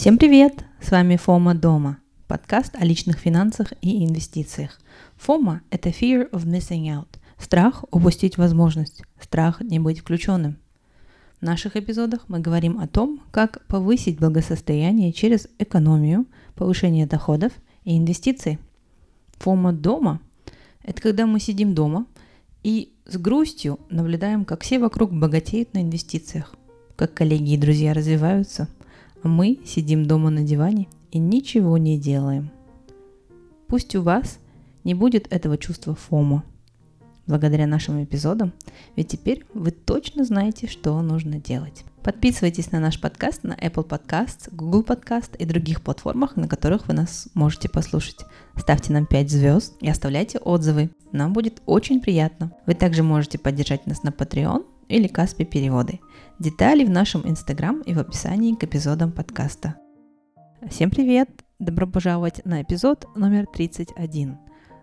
Всем привет! С вами Фома Дома, подкаст о личных финансах и инвестициях. Фома – это fear of missing out, страх упустить возможность, страх не быть включенным. В наших эпизодах мы говорим о том, как повысить благосостояние через экономию, повышение доходов и инвестиций. Фома дома – это когда мы сидим дома и с грустью наблюдаем, как все вокруг богатеют на инвестициях, как коллеги и друзья развиваются – мы сидим дома на диване и ничего не делаем. Пусть у вас не будет этого чувства фома благодаря нашим эпизодам, ведь теперь вы точно знаете, что нужно делать. Подписывайтесь на наш подкаст на Apple Podcasts, Google Podcast и других платформах, на которых вы нас можете послушать. Ставьте нам 5 звезд и оставляйте отзывы. Нам будет очень приятно. Вы также можете поддержать нас на Patreon или Каспи переводы. Детали в нашем инстаграм и в описании к эпизодам подкаста. Всем привет! Добро пожаловать на эпизод номер 31.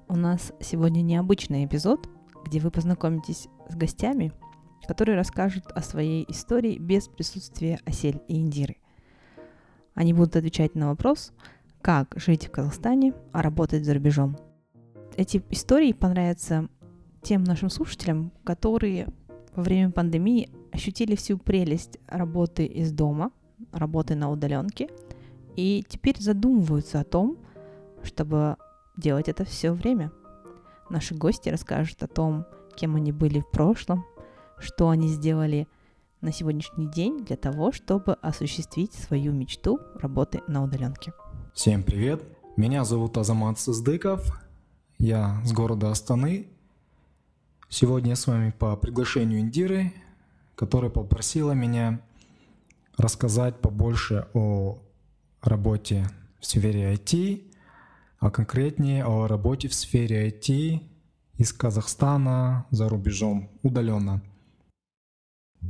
У нас сегодня необычный эпизод, где вы познакомитесь с гостями, которые расскажут о своей истории без присутствия Осель и Индиры. Они будут отвечать на вопрос, как жить в Казахстане, а работать за рубежом. Эти истории понравятся тем нашим слушателям, которые во время пандемии ощутили всю прелесть работы из дома, работы на удаленке, и теперь задумываются о том, чтобы делать это все время. Наши гости расскажут о том, кем они были в прошлом, что они сделали на сегодняшний день для того, чтобы осуществить свою мечту работы на удаленке. Всем привет! Меня зовут Азамат Сыздыков, я с города Астаны, Сегодня я с вами по приглашению Индиры, которая попросила меня рассказать побольше о работе в сфере IT, а конкретнее о работе в сфере IT из Казахстана за рубежом удаленно.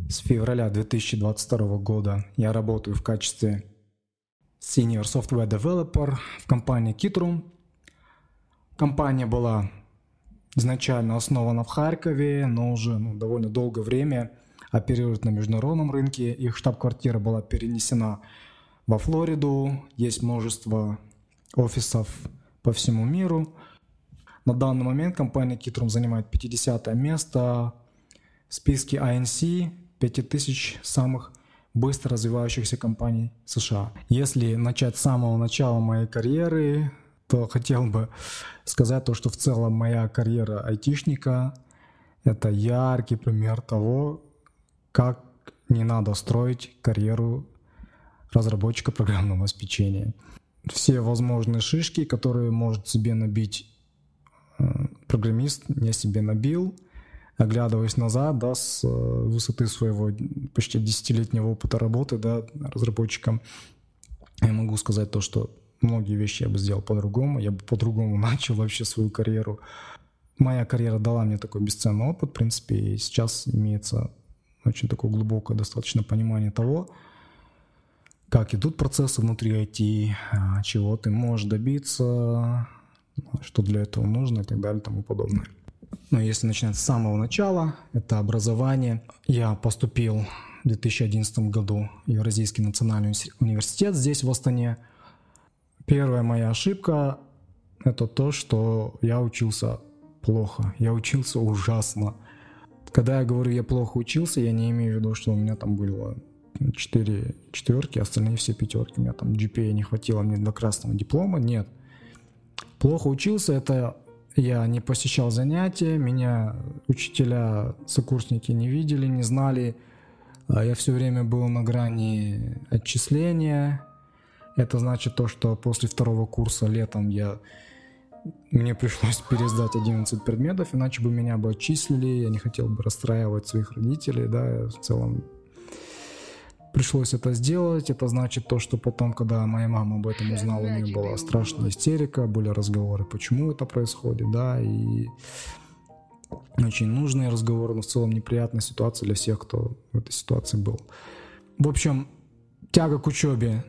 С февраля 2022 года я работаю в качестве Senior Software Developer в компании Kitrum. Компания была изначально основана в Харькове, но уже ну, довольно долгое время оперирует на международном рынке. Их штаб-квартира была перенесена во Флориду. Есть множество офисов по всему миру. На данный момент компания Kitrum занимает 50 место в списке INC 5000 самых быстро развивающихся компаний США. Если начать с самого начала моей карьеры, то хотел бы сказать то, что в целом моя карьера айтишника – это яркий пример того, как не надо строить карьеру разработчика программного обеспечения. Все возможные шишки, которые может себе набить э, программист, я себе набил, оглядываясь назад, да, с э, высоты своего почти десятилетнего опыта работы, да, разработчиком, я могу сказать то, что многие вещи я бы сделал по-другому, я бы по-другому начал вообще свою карьеру. Моя карьера дала мне такой бесценный опыт, в принципе, и сейчас имеется очень такое глубокое достаточно понимание того, как идут процессы внутри IT, а, чего ты можешь добиться, что для этого нужно и так далее и тому подобное. Но если начинать с самого начала, это образование. Я поступил в 2011 году в Евразийский национальный университет здесь, в Астане – Первая моя ошибка – это то, что я учился плохо. Я учился ужасно. Когда я говорю, я плохо учился, я не имею в виду, что у меня там было 4 четверки, остальные все пятерки. У меня там GPA не хватило мне для красного диплома. Нет. Плохо учился – это я не посещал занятия, меня учителя, сокурсники не видели, не знали. А я все время был на грани отчисления, это значит то, что после второго курса летом я мне пришлось пересдать 11 предметов, иначе бы меня бы отчислили, я не хотел бы расстраивать своих родителей, да, в целом пришлось это сделать. Это значит то, что потом, когда моя мама об этом узнала, у нее была страшная истерика, были разговоры, почему это происходит, да, и очень нужные разговоры, но в целом неприятная ситуация для всех, кто в этой ситуации был. В общем, тяга к учебе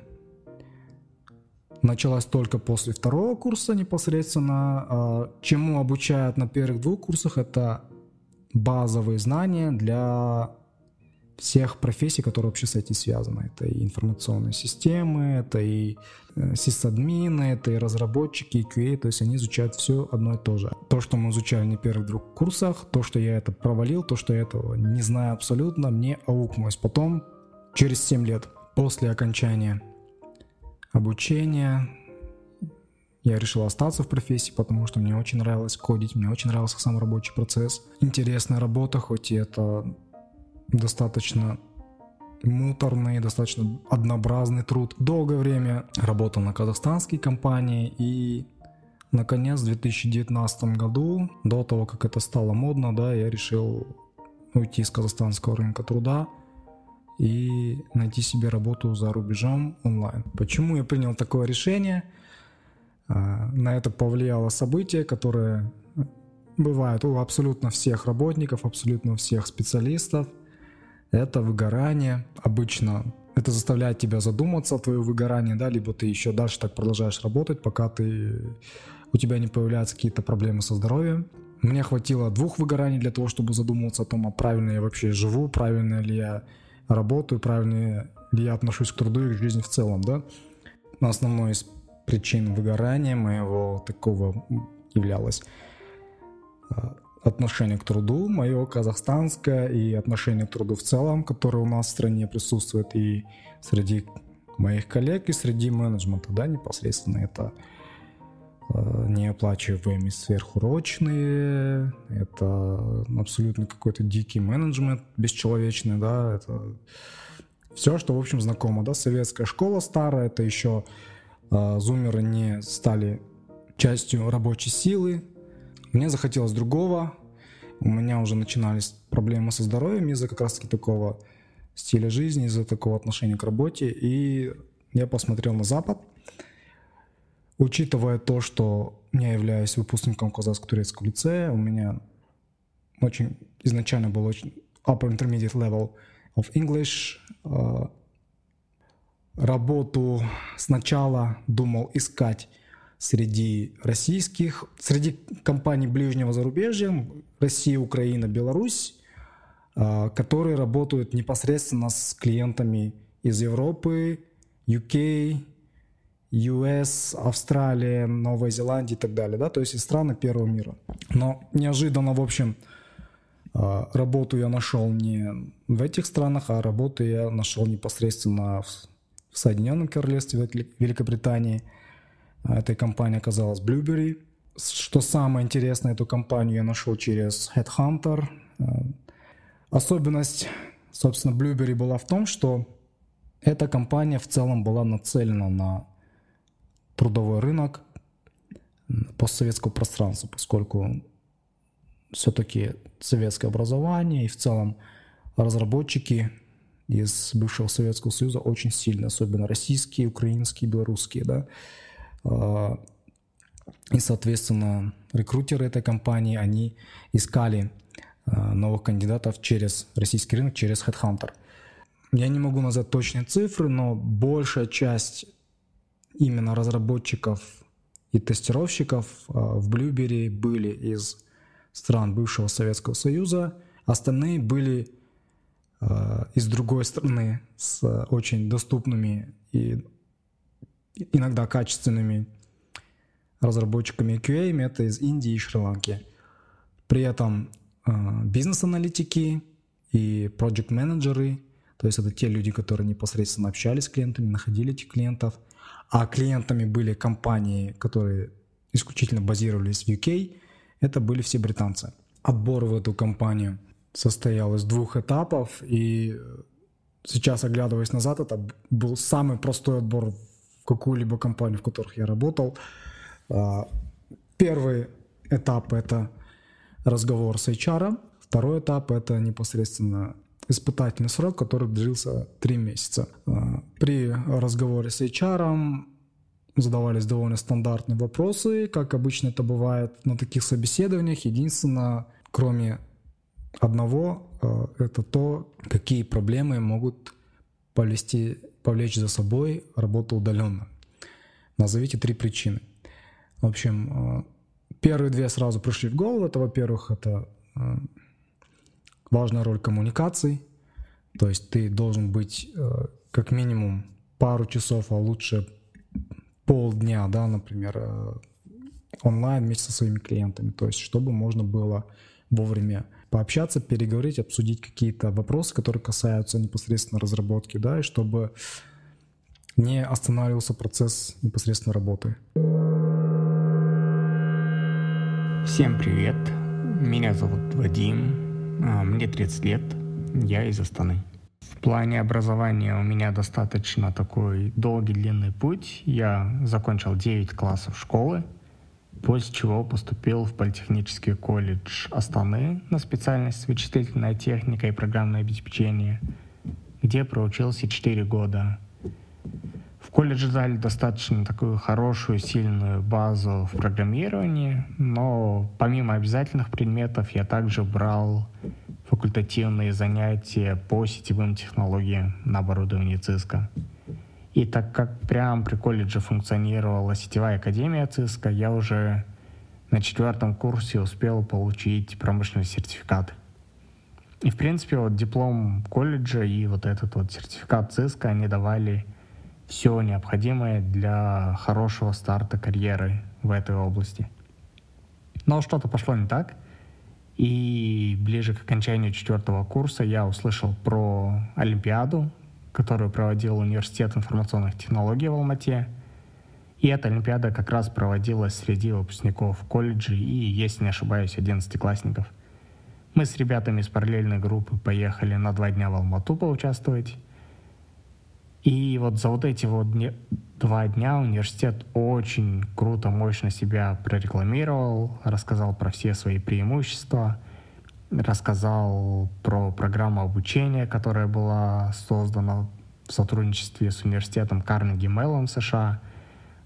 началась только после второго курса непосредственно. А, чему обучают на первых двух курсах, это базовые знания для всех профессий, которые вообще с этим связаны. Это и информационные системы, это и э, сисадмины, это и разработчики, и QA, то есть они изучают все одно и то же. То, что мы изучали на первых двух курсах, то, что я это провалил, то, что я этого не знаю абсолютно, мне аукнулось. Потом, через 7 лет после окончания обучения, я решил остаться в профессии, потому что мне очень нравилось кодить, мне очень нравился сам рабочий процесс. Интересная работа, хоть и это достаточно муторный, достаточно однообразный труд. Долгое время работал на казахстанской компании и наконец в 2019 году, до того, как это стало модно, да, я решил уйти с казахстанского рынка труда и найти себе работу за рубежом онлайн. Почему я принял такое решение? А, на это повлияло событие, которое бывает у абсолютно всех работников, абсолютно всех специалистов. Это выгорание. Обычно это заставляет тебя задуматься о твоем выгорании, да, либо ты еще дальше так продолжаешь работать, пока ты, у тебя не появляются какие-то проблемы со здоровьем. Мне хватило двух выгораний для того, чтобы задуматься о том, а правильно я вообще живу, правильно ли я работаю, правильно ли я отношусь к труду и к жизни в целом, да. Основной из причин выгорания моего такого являлось а, отношение к труду, мое казахстанское и отношение к труду в целом, которое у нас в стране присутствует и среди моих коллег, и среди менеджмента, да, непосредственно это неоплачиваемые сверхурочные, это абсолютно какой-то дикий менеджмент, бесчеловечный, да, это все, что, в общем, знакомо, да, советская школа старая, это еще э, зумеры не стали частью рабочей силы, мне захотелось другого. У меня уже начинались проблемы со здоровьем из-за как раз-таки такого стиля жизни, из-за такого отношения к работе. И я посмотрел на Запад. Учитывая то, что я являюсь выпускником Казахско-турецкого лицея, у меня очень изначально был очень upper intermediate level of English. А, работу сначала думал искать среди российских, среди компаний ближнего зарубежья, Россия, Украина, Беларусь, а, которые работают непосредственно с клиентами из Европы, UK, US, Австралия, Новая Зеландия и так далее, да, то есть из страны первого мира. Но неожиданно, в общем, а, работу я нашел не в этих странах, а работу я нашел непосредственно в Соединенном Королевстве, Великобритании – а, этой компании оказалась Blueberry. Что самое интересное, эту компанию я нашел через Headhunter. А, особенность, собственно, Blueberry была в том, что эта компания в целом была нацелена на трудовой рынок постсоветского пространства, поскольку все-таки советское образование и в целом разработчики из бывшего Советского Союза очень сильно, особенно российские, украинские, белорусские, да, а, и, соответственно, рекрутеры этой компании, они искали а, новых кандидатов через российский рынок, через Headhunter. Я не могу назвать точные цифры, но большая часть именно разработчиков и тестировщиков а, в Blueberry были из стран бывшего Советского Союза, остальные были из другой страны с очень доступными и иногда качественными разработчиками QA, это из Индии и Шри-Ланки. При этом э, бизнес-аналитики и проект-менеджеры, то есть это те люди, которые непосредственно общались с клиентами, находили этих клиентов, а клиентами были компании, которые исключительно базировались в UK, это были все британцы. Отбор в эту компанию состоял из двух этапов, и сейчас, оглядываясь назад, это был самый простой отбор какую-либо компанию, в которых я работал. А, первый этап – это разговор с HR, второй этап – это непосредственно испытательный срок, который длился три месяца. А, при разговоре с HR задавались довольно стандартные вопросы, как обычно это бывает на таких собеседованиях. Единственное, кроме одного, а, это то, какие проблемы могут повлечь, повлечь за собой работу удаленно. Назовите три причины. В общем, э, первые две сразу пришли в голову. Это, во-первых, это важная роль коммуникаций. То есть ты должен быть э, как минимум пару часов, а лучше полдня, да, например, э, онлайн вместе со своими клиентами. То есть чтобы можно было вовремя пообщаться, переговорить, обсудить какие-то вопросы, которые касаются непосредственно разработки, да, и чтобы не останавливался процесс непосредственно работы. Всем привет, меня зовут Вадим, мне 30 лет, я из Астаны. В плане образования у меня достаточно такой долгий длинный путь. Я закончил 9 классов школы, после чего поступил в политехнический колледж Астаны на специальность вычислительная техника и программное обеспечение, где проучился 4 года. В колледже дали достаточно такую хорошую, сильную базу в программировании, но помимо обязательных предметов я также брал факультативные занятия по сетевым технологиям на оборудовании ЦИСКа. И так как прямо при колледже функционировала сетевая академия ЦИСКа, я уже на четвертом курсе успел получить промышленный сертификат. И, в принципе, вот диплом колледжа и вот этот вот сертификат ЦИСКа, они давали все необходимое для хорошего старта карьеры в этой области. Но что-то пошло не так, и ближе к окончанию четвертого курса я услышал про Олимпиаду, которую проводил Университет информационных технологий в Алмате. И эта Олимпиада как раз проводилась среди выпускников колледжа и, если не ошибаюсь, 11-классников. Мы с ребятами из параллельной группы поехали на два дня в Алмату поучаствовать. И вот за вот эти вот дни, два дня университет очень круто, мощно себя прорекламировал, рассказал про все свои преимущества, рассказал про программу обучения, которая была создана в сотрудничестве с университетом Карнеги Меллон США.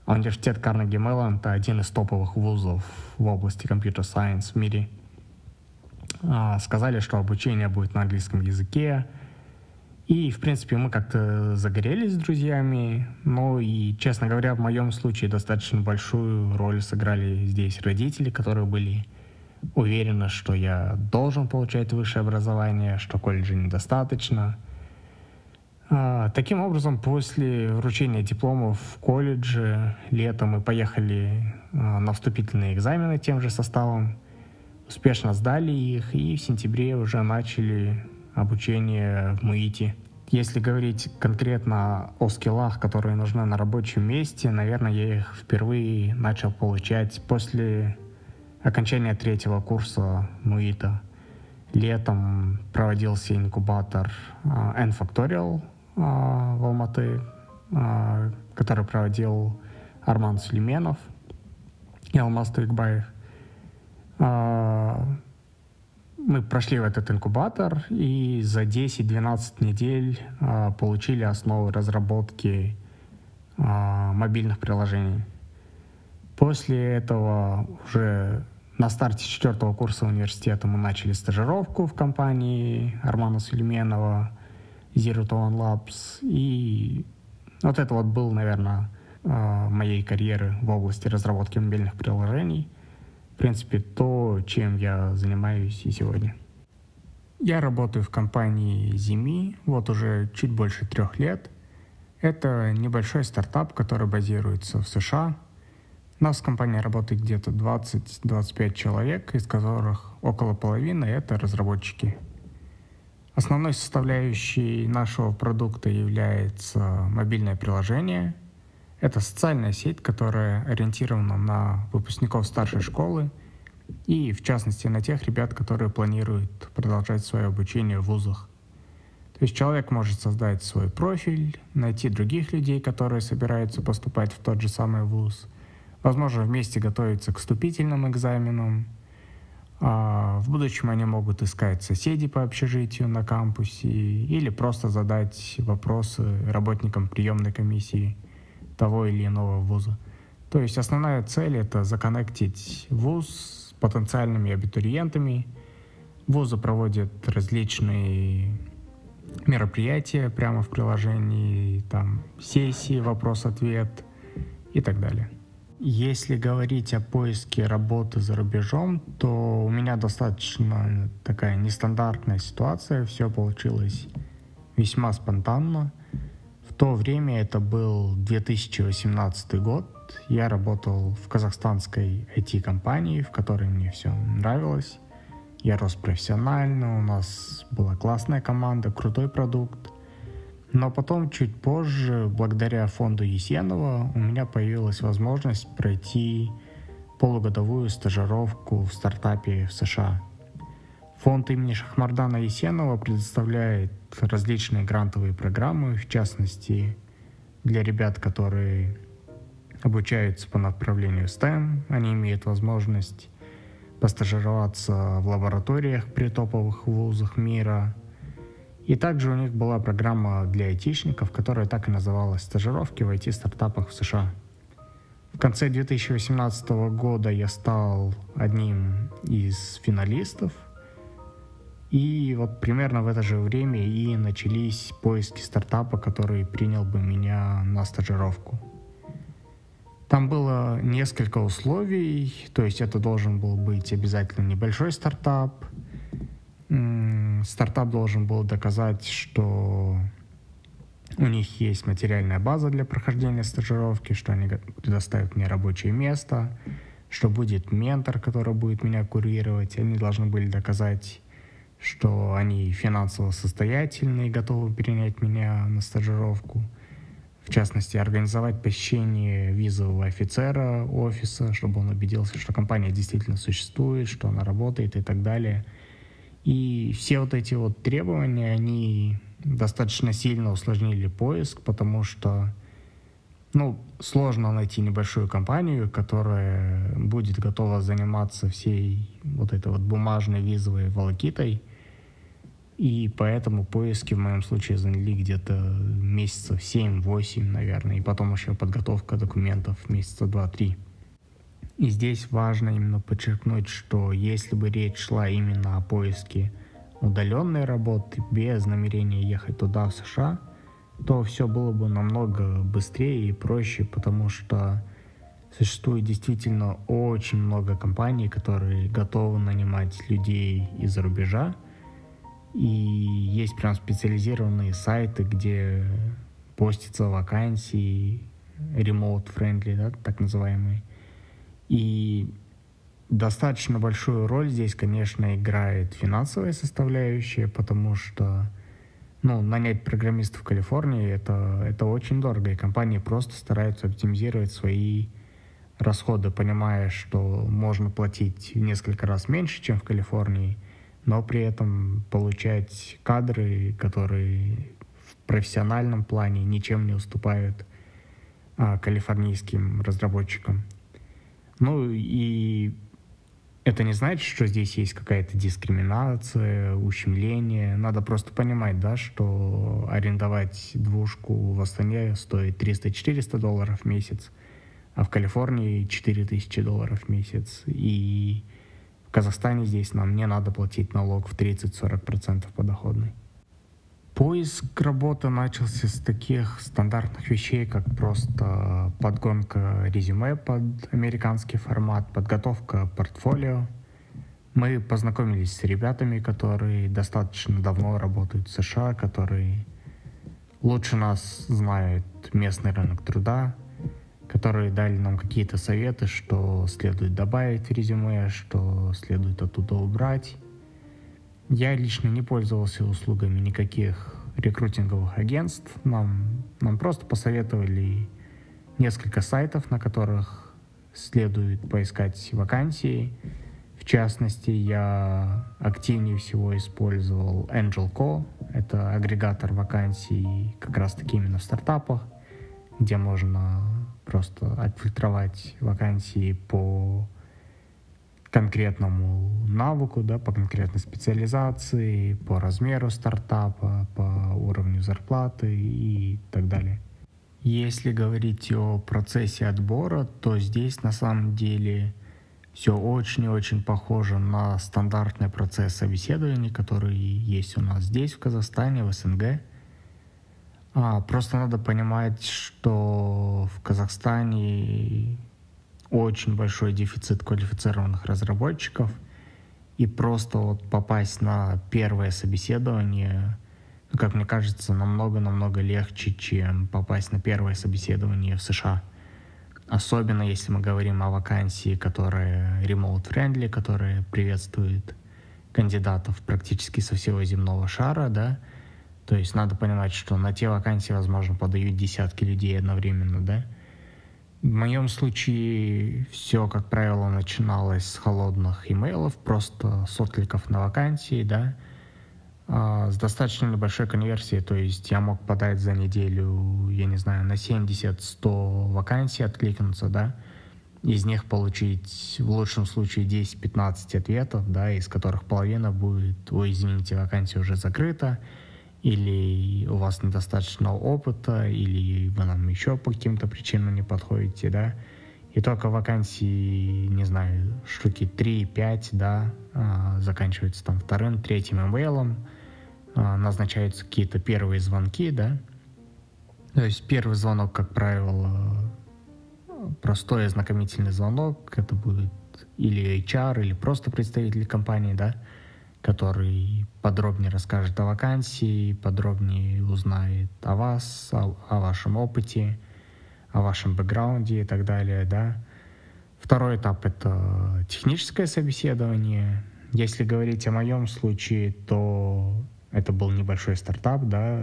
Университет Карнеги Меллон — это один из топовых вузов в области компьютер-сайенс в мире. А, сказали, что обучение будет на английском языке, и, в принципе, мы как-то загорелись с друзьями. Ну и, честно говоря, в моем случае достаточно большую роль сыграли здесь родители, которые были уверены, что я должен получать высшее образование, что колледжа недостаточно. А, таким образом, после вручения дипломов в колледже летом мы поехали а, на вступительные экзамены тем же составом, успешно сдали их и в сентябре уже начали обучение в МУИТе. Если говорить конкретно о скиллах, которые нужны на рабочем месте, наверное, я их впервые начал получать после окончания третьего курса МУИТа. Летом проводился инкубатор uh, N-Factorial uh, в Алматы, uh, который проводил Арман Сулейменов и Алмаз Туикбаев. Мы прошли в этот инкубатор и за 10-12 недель а, получили основы разработки а, мобильных приложений. После этого уже на старте четвертого курса университета мы начали стажировку в компании Армана Сулейменова, Zero to One Labs. И вот это вот был, наверное, а, моей карьеры в области разработки мобильных приложений – принципе, то, чем я занимаюсь и сегодня. Я работаю в компании Zimi вот уже чуть больше трех лет. Это небольшой стартап, который базируется в США. У нас в компании работает где-то 20-25 человек, из которых около половины — это разработчики. Основной составляющей нашего продукта является мобильное приложение — это социальная сеть, которая ориентирована на выпускников старшей школы и, в частности, на тех ребят, которые планируют продолжать свое обучение в вузах. То есть человек может создать свой профиль, найти других людей, которые собираются поступать в тот же самый вуз, возможно, вместе готовиться к вступительным экзаменам. А в будущем они могут искать соседей по общежитию на кампусе или просто задать вопросы работникам приемной комиссии – того или иного вуза. То есть основная цель — это законнектить вуз с потенциальными абитуриентами. Вузы проводят различные мероприятия прямо в приложении, там сессии, вопрос-ответ и так далее. Если говорить о поиске работы за рубежом, то у меня достаточно такая нестандартная ситуация. Все получилось весьма спонтанно. То время это был 2018 год. Я работал в казахстанской IT-компании, в которой мне все нравилось. Я рос профессионально, у нас была классная команда, крутой продукт. Но потом, чуть позже, благодаря фонду Есенова, у меня появилась возможность пройти полугодовую стажировку в стартапе в США. Фонд имени Шахмардана Есенова предоставляет различные грантовые программы, в частности, для ребят, которые обучаются по направлению STEM, они имеют возможность постажироваться в лабораториях при топовых вузах мира. И также у них была программа для айтишников, которая так и называлась «Стажировки в IT-стартапах в США». В конце 2018 года я стал одним из финалистов. И вот примерно в это же время и начались поиски стартапа, который принял бы меня на стажировку. Там было несколько условий, то есть это должен был быть обязательно небольшой стартап. Стартап должен был доказать, что у них есть материальная база для прохождения стажировки, что они предоставят мне рабочее место, что будет ментор, который будет меня курировать. Они должны были доказать, что они финансово состоятельны и готовы принять меня на стажировку – в частности, организовать посещение визового офицера офиса, чтобы он убедился, что компания действительно существует, что она работает и так далее. И все вот эти вот требования, они достаточно сильно усложнили поиск, потому что ну, сложно найти небольшую компанию, которая будет готова заниматься всей вот этой вот бумажной визовой волокитой – и поэтому поиски в моем случае заняли где-то месяцев 7-8, наверное, и потом еще подготовка документов месяца 2-3. И здесь важно именно подчеркнуть, что если бы речь шла именно о поиске удаленной работы без намерения ехать туда, в США, то все было бы намного быстрее и проще, потому что существует действительно очень много компаний, которые готовы нанимать людей из-за рубежа, и есть прям специализированные сайты, где постятся вакансии, remote-friendly, да, так называемые. И достаточно большую роль здесь, конечно, играет финансовая составляющая, потому что ну, нанять программиста в Калифорнии это, это очень дорого, и компании просто стараются оптимизировать свои расходы, понимая, что можно платить в несколько раз меньше, чем в Калифорнии – но при этом получать кадры, которые в профессиональном плане ничем не уступают а, калифорнийским разработчикам. Ну и это не значит, что здесь есть какая-то дискриминация, ущемление. Надо просто понимать, да, что арендовать двушку в Астане стоит 300-400 долларов в месяц, а в Калифорнии 4000 долларов в месяц. И Казахстане здесь нам не надо платить налог в 30-40% подоходный. Поиск работы начался с таких стандартных вещей, как просто подгонка резюме под американский формат, подготовка портфолио. Мы познакомились с ребятами, которые достаточно давно работают в США, которые лучше нас знают местный рынок труда, которые дали нам какие-то советы, что следует добавить в резюме, что следует оттуда убрать. Я лично не пользовался услугами никаких рекрутинговых агентств. Нам, нам просто посоветовали несколько сайтов, на которых следует поискать вакансии. В частности, я активнее всего использовал AngelCo. Это агрегатор вакансий как раз таки именно в стартапах, где можно просто отфильтровать вакансии по конкретному навыку, да, по конкретной специализации, по размеру стартапа, по уровню зарплаты и так далее. Если говорить о процессе отбора, то здесь на самом деле все очень и очень похоже на стандартный процесс собеседования, который есть у нас здесь, в Казахстане, в СНГ. А, просто надо понимать, что в Казахстане очень большой дефицит квалифицированных разработчиков, и просто вот попасть на первое собеседование как мне кажется, намного-намного легче, чем попасть на первое собеседование в США. Особенно если мы говорим о вакансии, которая remote-friendly, которая приветствует кандидатов практически со всего земного шара, да, то есть надо понимать, что на те вакансии, возможно, подают десятки людей одновременно, да. В моем случае все, как правило, начиналось с холодных имейлов, просто с откликов на вакансии, да, а, с достаточно небольшой конверсией, то есть я мог подать за неделю, я не знаю, на 70-100 вакансий откликнуться, да, из них получить в лучшем случае 10-15 ответов, да, из которых половина будет, ой, извините, вакансия уже закрыта, или у вас недостаточно опыта, или вы нам еще по каким-то причинам не подходите, да, и только вакансии, не знаю, штуки 3-5, да, а, заканчиваются там вторым, третьим имейлом, а, назначаются какие-то первые звонки, да, то есть первый звонок, как правило, простой ознакомительный звонок, это будет или HR, или просто представитель компании, да, который подробнее расскажет о вакансии, подробнее узнает о вас, о, о вашем опыте, о вашем бэкграунде и так далее, да. Второй этап — это техническое собеседование. Если говорить о моем случае, то это был небольшой стартап, да.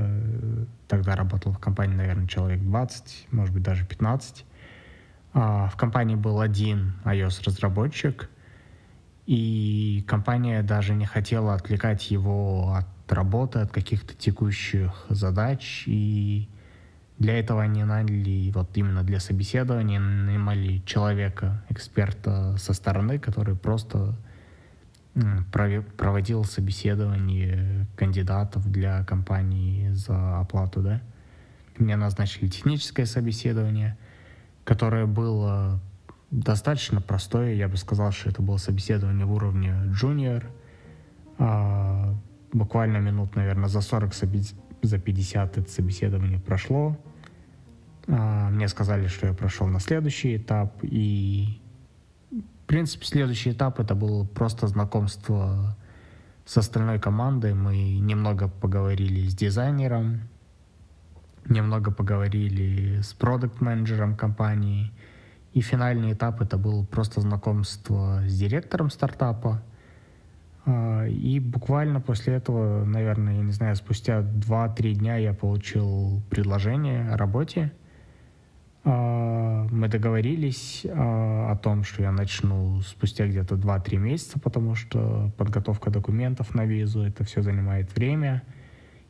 Тогда работал в компании, наверное, человек 20, может быть, даже 15. А в компании был один iOS-разработчик — и компания даже не хотела отвлекать его от работы, от каких-то текущих задач, и для этого они наняли, вот именно для собеседования, нанимали человека, эксперта со стороны, который просто проводил собеседование кандидатов для компании за оплату, да. Мне назначили техническое собеседование, которое было достаточно простое. Я бы сказал, что это было собеседование в уровне junior. А, буквально минут, наверное, за 40, за 50 это собеседование прошло. А, мне сказали, что я прошел на следующий этап. И, в принципе, следующий этап это было просто знакомство с остальной командой. Мы немного поговорили с дизайнером, немного поговорили с продукт-менеджером компании – и финальный этап это был просто знакомство с директором стартапа. А, и буквально после этого, наверное, я не знаю, спустя 2-3 дня я получил предложение о работе. А, мы договорились а, о том, что я начну спустя где-то 2-3 месяца, потому что подготовка документов на визу, это все занимает время.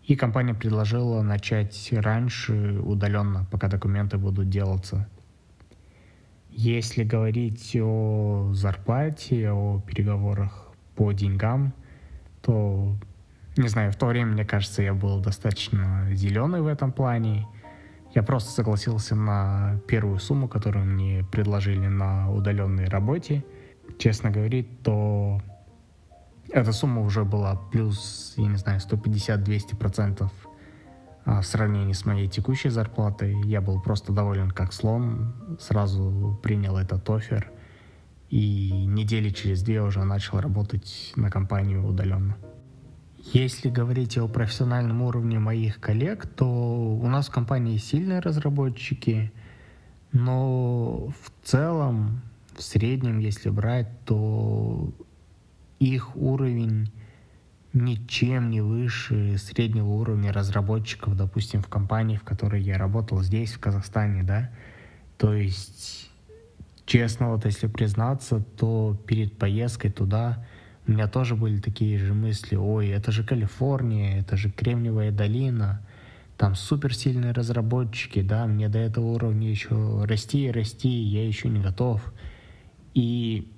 И компания предложила начать раньше, удаленно, пока документы будут делаться. Если говорить о зарплате, о переговорах по деньгам, то, не знаю, в то время, мне кажется, я был достаточно зеленый в этом плане. Я просто согласился на первую сумму, которую мне предложили на удаленной работе. Честно говоря, то эта сумма уже была плюс, я не знаю, 150-200 процентов а в сравнении с моей текущей зарплатой я был просто доволен как слон, сразу принял этот офер и недели через две уже начал работать на компанию удаленно. Если говорить о профессиональном уровне моих коллег, то у нас в компании сильные разработчики, но в целом, в среднем, если брать, то их уровень ничем не выше среднего уровня разработчиков, допустим, в компании, в которой я работал здесь, в Казахстане, да. То есть, честно, вот если признаться, то перед поездкой туда у меня тоже были такие же мысли, ой, это же Калифорния, это же Кремниевая долина, там суперсильные разработчики, да, мне до этого уровня еще расти и расти, я еще не готов. И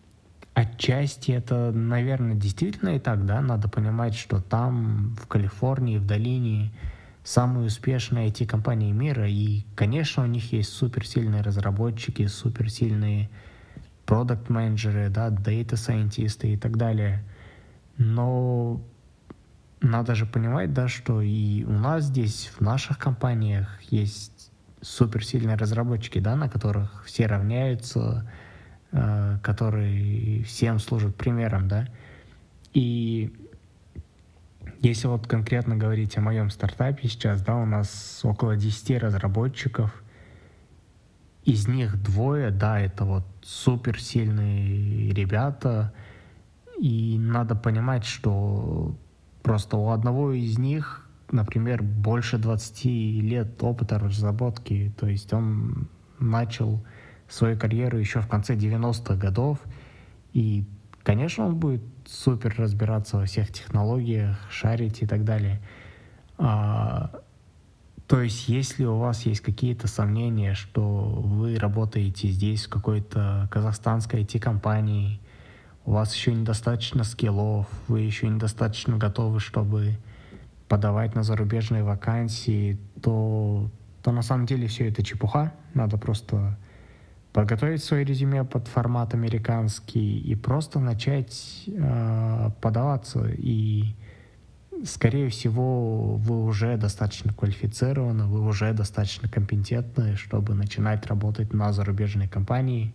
Отчасти это, наверное, действительно и так, да, надо понимать, что там, в Калифорнии, в долине, самые успешные IT-компании мира, и, конечно, у них есть суперсильные разработчики, суперсильные продукт-менеджеры, да, дата-сайентисты и так далее. Но надо же понимать, да, что и у нас здесь, в наших компаниях, есть суперсильные разработчики, да, на которых все равняются, Э, который всем служит примером, да. И Если вот конкретно говорить о моем стартапе сейчас, да, у нас около 10 разработчиков, из них двое, да, это вот суперсильные ребята, и надо понимать, что просто у одного из них, например, больше 20 лет опыта разработки, то есть он начал свою карьеру еще в конце 90-х годов, и, конечно, он будет супер разбираться во всех технологиях, шарить и так далее. А, то есть, если у вас есть какие-то сомнения, что вы работаете здесь в какой-то казахстанской IT-компании, у вас еще недостаточно скиллов, вы еще недостаточно готовы, чтобы подавать на зарубежные вакансии, то, то на самом деле все это чепуха. Надо просто подготовить свое резюме под формат американский и просто начать э, подаваться. И, скорее всего, вы уже достаточно квалифицированы, вы уже достаточно компетентны, чтобы начинать работать на зарубежной компании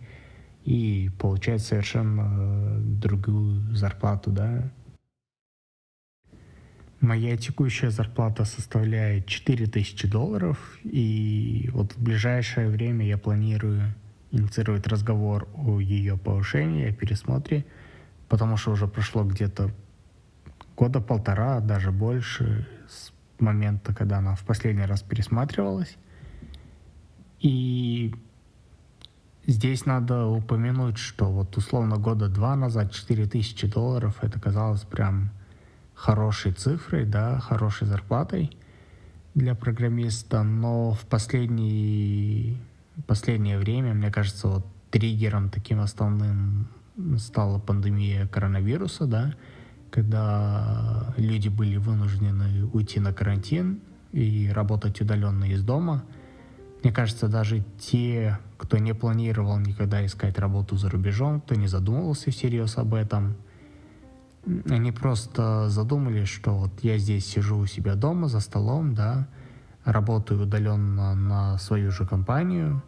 и получать совершенно другую зарплату, да. Моя текущая зарплата составляет 4000 долларов, и вот в ближайшее время я планирую инициировать разговор о ее повышении, о пересмотре, потому что уже прошло где-то года полтора, даже больше с момента, когда она в последний раз пересматривалась. И здесь надо упомянуть, что вот условно года два назад 4000 долларов это казалось прям хорошей цифрой, да, хорошей зарплатой для программиста, но в последний последнее время, мне кажется, вот триггером таким основным стала пандемия коронавируса, да, когда люди были вынуждены уйти на карантин и работать удаленно из дома. Мне кажется, даже те, кто не планировал никогда искать работу за рубежом, кто не задумывался всерьез об этом, они просто задумались, что вот я здесь сижу у себя дома за столом, да, работаю удаленно на свою же компанию,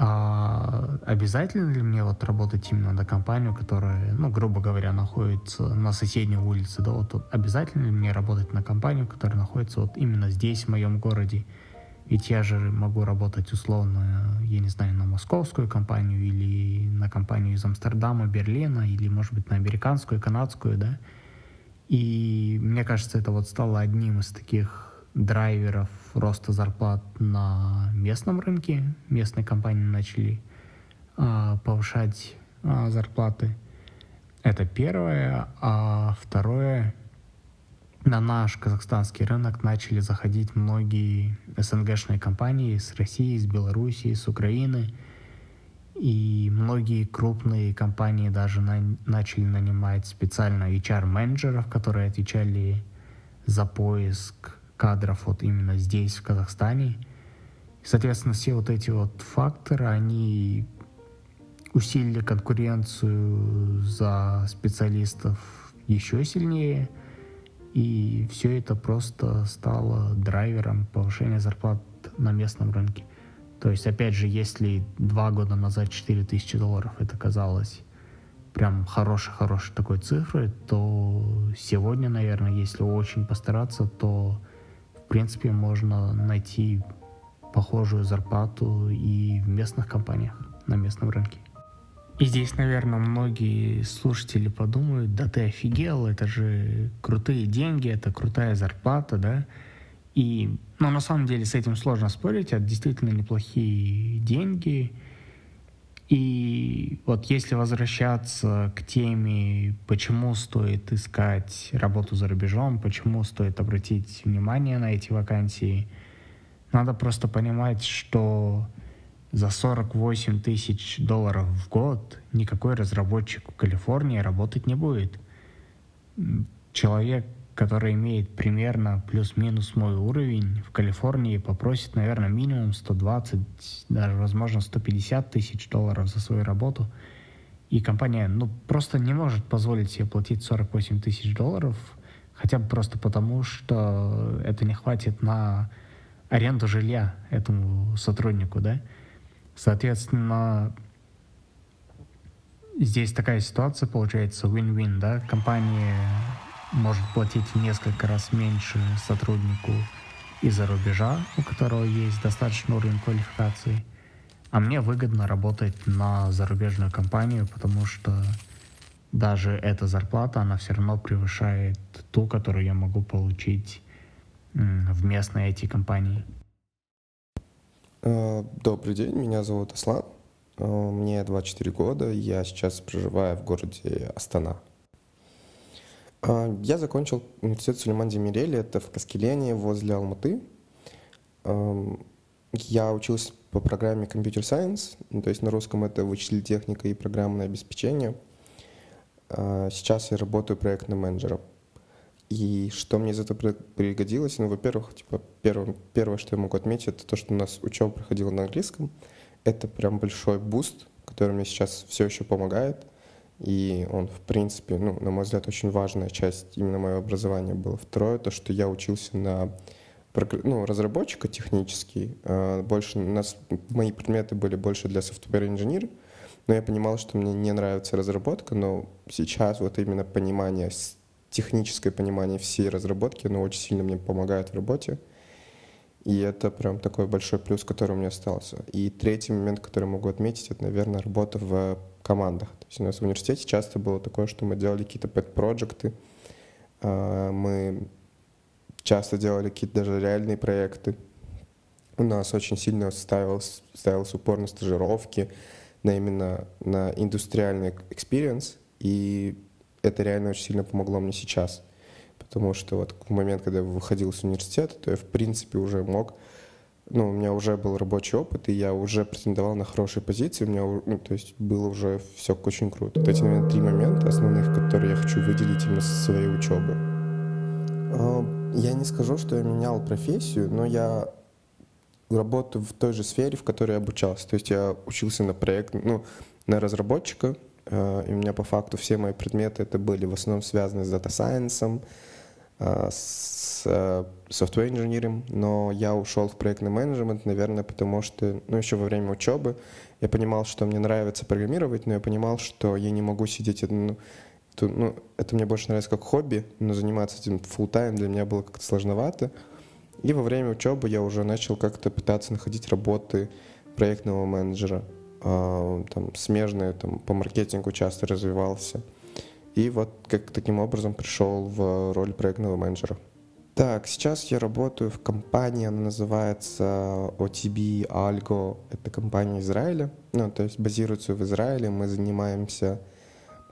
а обязательно ли мне вот работать именно на компанию, которая, ну, грубо говоря, находится на соседней улице, да, вот, вот обязательно ли мне работать на компанию, которая находится вот именно здесь, в моем городе? Ведь я же могу работать условно, я не знаю, на московскую компанию или на компанию из Амстердама, Берлина, или, может быть, на американскую, канадскую, да. И мне кажется, это вот стало одним из таких драйверов роста зарплат на местном рынке. Местные компании начали а, повышать а, зарплаты. Это первое. А второе, на наш казахстанский рынок начали заходить многие СНГшные компании с России, с Белоруссии, с Украины. И многие крупные компании даже на, начали нанимать специально HR-менеджеров, которые отвечали за поиск кадров вот именно здесь, в Казахстане. соответственно, все вот эти вот факторы, они усилили конкуренцию за специалистов еще сильнее, и все это просто стало драйвером повышения зарплат на местном рынке. То есть, опять же, если два года назад 4000 долларов это казалось прям хорошей-хорошей такой цифрой, то сегодня, наверное, если очень постараться, то принципе, можно найти похожую зарплату и в местных компаниях, на местном рынке. И здесь, наверное, многие слушатели подумают, да ты офигел, это же крутые деньги, это крутая зарплата, да? И, ну, на самом деле с этим сложно спорить, это действительно неплохие деньги, и вот если возвращаться к теме, почему стоит искать работу за рубежом, почему стоит обратить внимание на эти вакансии, надо просто понимать, что за 48 тысяч долларов в год никакой разработчик в Калифорнии работать не будет. Человек который имеет примерно плюс-минус мой уровень, в Калифорнии попросит, наверное, минимум 120, даже, возможно, 150 тысяч долларов за свою работу. И компания, ну, просто не может позволить себе платить 48 тысяч долларов, хотя бы просто потому, что это не хватит на аренду жилья этому сотруднику, да. Соответственно, здесь такая ситуация получается win-win, да, компания может платить в несколько раз меньше сотруднику из-за рубежа, у которого есть достаточный уровень квалификации. А мне выгодно работать на зарубежную компанию, потому что даже эта зарплата, она все равно превышает ту, которую я могу получить в местной IT-компании. Э, добрый день, меня зовут Аслан. Э, мне 24 года, я сейчас проживаю в городе Астана. Э, я закончил университет Сулейман Демирели, это в Каскелене возле Алматы. Я учился по программе Computer Science, ну, то есть на русском это вычислительная техника и программное обеспечение. Сейчас я работаю проектным менеджером. И что мне из этого пригодилось? Ну, во-первых, типа, первое, первое, что я могу отметить, это то, что у нас учеба проходила на английском. Это прям большой boost, который мне сейчас все еще помогает. И он, в принципе, ну, на мой взгляд, очень важная часть именно моего образования была. Второе, то, что я учился на ну, разработчика технический. А, больше у нас мои предметы были больше для software инженера, но я понимал, что мне не нравится разработка, но сейчас вот именно понимание техническое понимание всей разработки, оно очень сильно мне помогает в работе. И это прям такой большой плюс, который у меня остался. И третий момент, который могу отметить, это, наверное, работа в командах. То есть у нас в университете часто было такое, что мы делали какие-то пэт-проекты, а, мы часто делали какие-то даже реальные проекты. У нас очень сильно ставился, ставился упор на стажировки, на именно на индустриальный experience, и это реально очень сильно помогло мне сейчас. Потому что вот в момент, когда я выходил с университета, то я, в принципе, уже мог ну, у меня уже был рабочий опыт, и я уже претендовал на хорошие позиции, у меня, ну, то есть было уже все очень круто. Вот эти, наверное, три момента основных, которые я хочу выделить именно со своей учебы. А, я не скажу, что я менял профессию, но я работаю в той же сфере, в которой я обучался. То есть я учился на проект, ну, на разработчика, Э, и у меня по факту все мои предметы это были в основном связаны с э, с э, software engineering, но я ушел в проектный менеджмент, наверное, потому что, ну, еще во время учебы я понимал, что мне нравится программировать, но я понимал, что я не могу сидеть, ну, то, ну это мне больше нравится как хобби, но заниматься этим full time для меня было как-то сложновато. И во время учебы я уже начал как-то пытаться находить работы проектного менеджера. А, там, смежные, там, по маркетингу часто развивался. И вот как таким образом пришел в роль проектного менеджера. Так, сейчас я работаю в компании, она называется OTB Algo, это компания Израиля, ну, то есть базируется в Израиле, мы занимаемся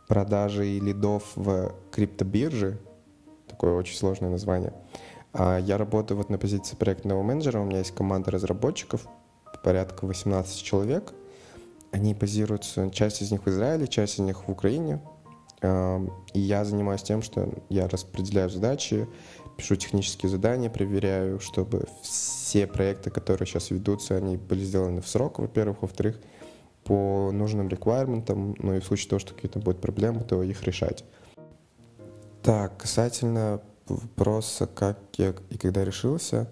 продажей лидов в криптобирже, такое очень сложное название. А я работаю вот на позиции проектного менеджера, у меня есть команда разработчиков, порядка 18 человек — они базируются, часть из них в Израиле, часть из них в Украине. И я занимаюсь тем, что я распределяю задачи, пишу технические задания, проверяю, чтобы все проекты, которые сейчас ведутся, они были сделаны в срок, во-первых. Во-вторых, по нужным реквайрментам, ну и в случае того, что какие-то будут проблемы, то их решать. Так, касательно вопроса, как я и когда решился,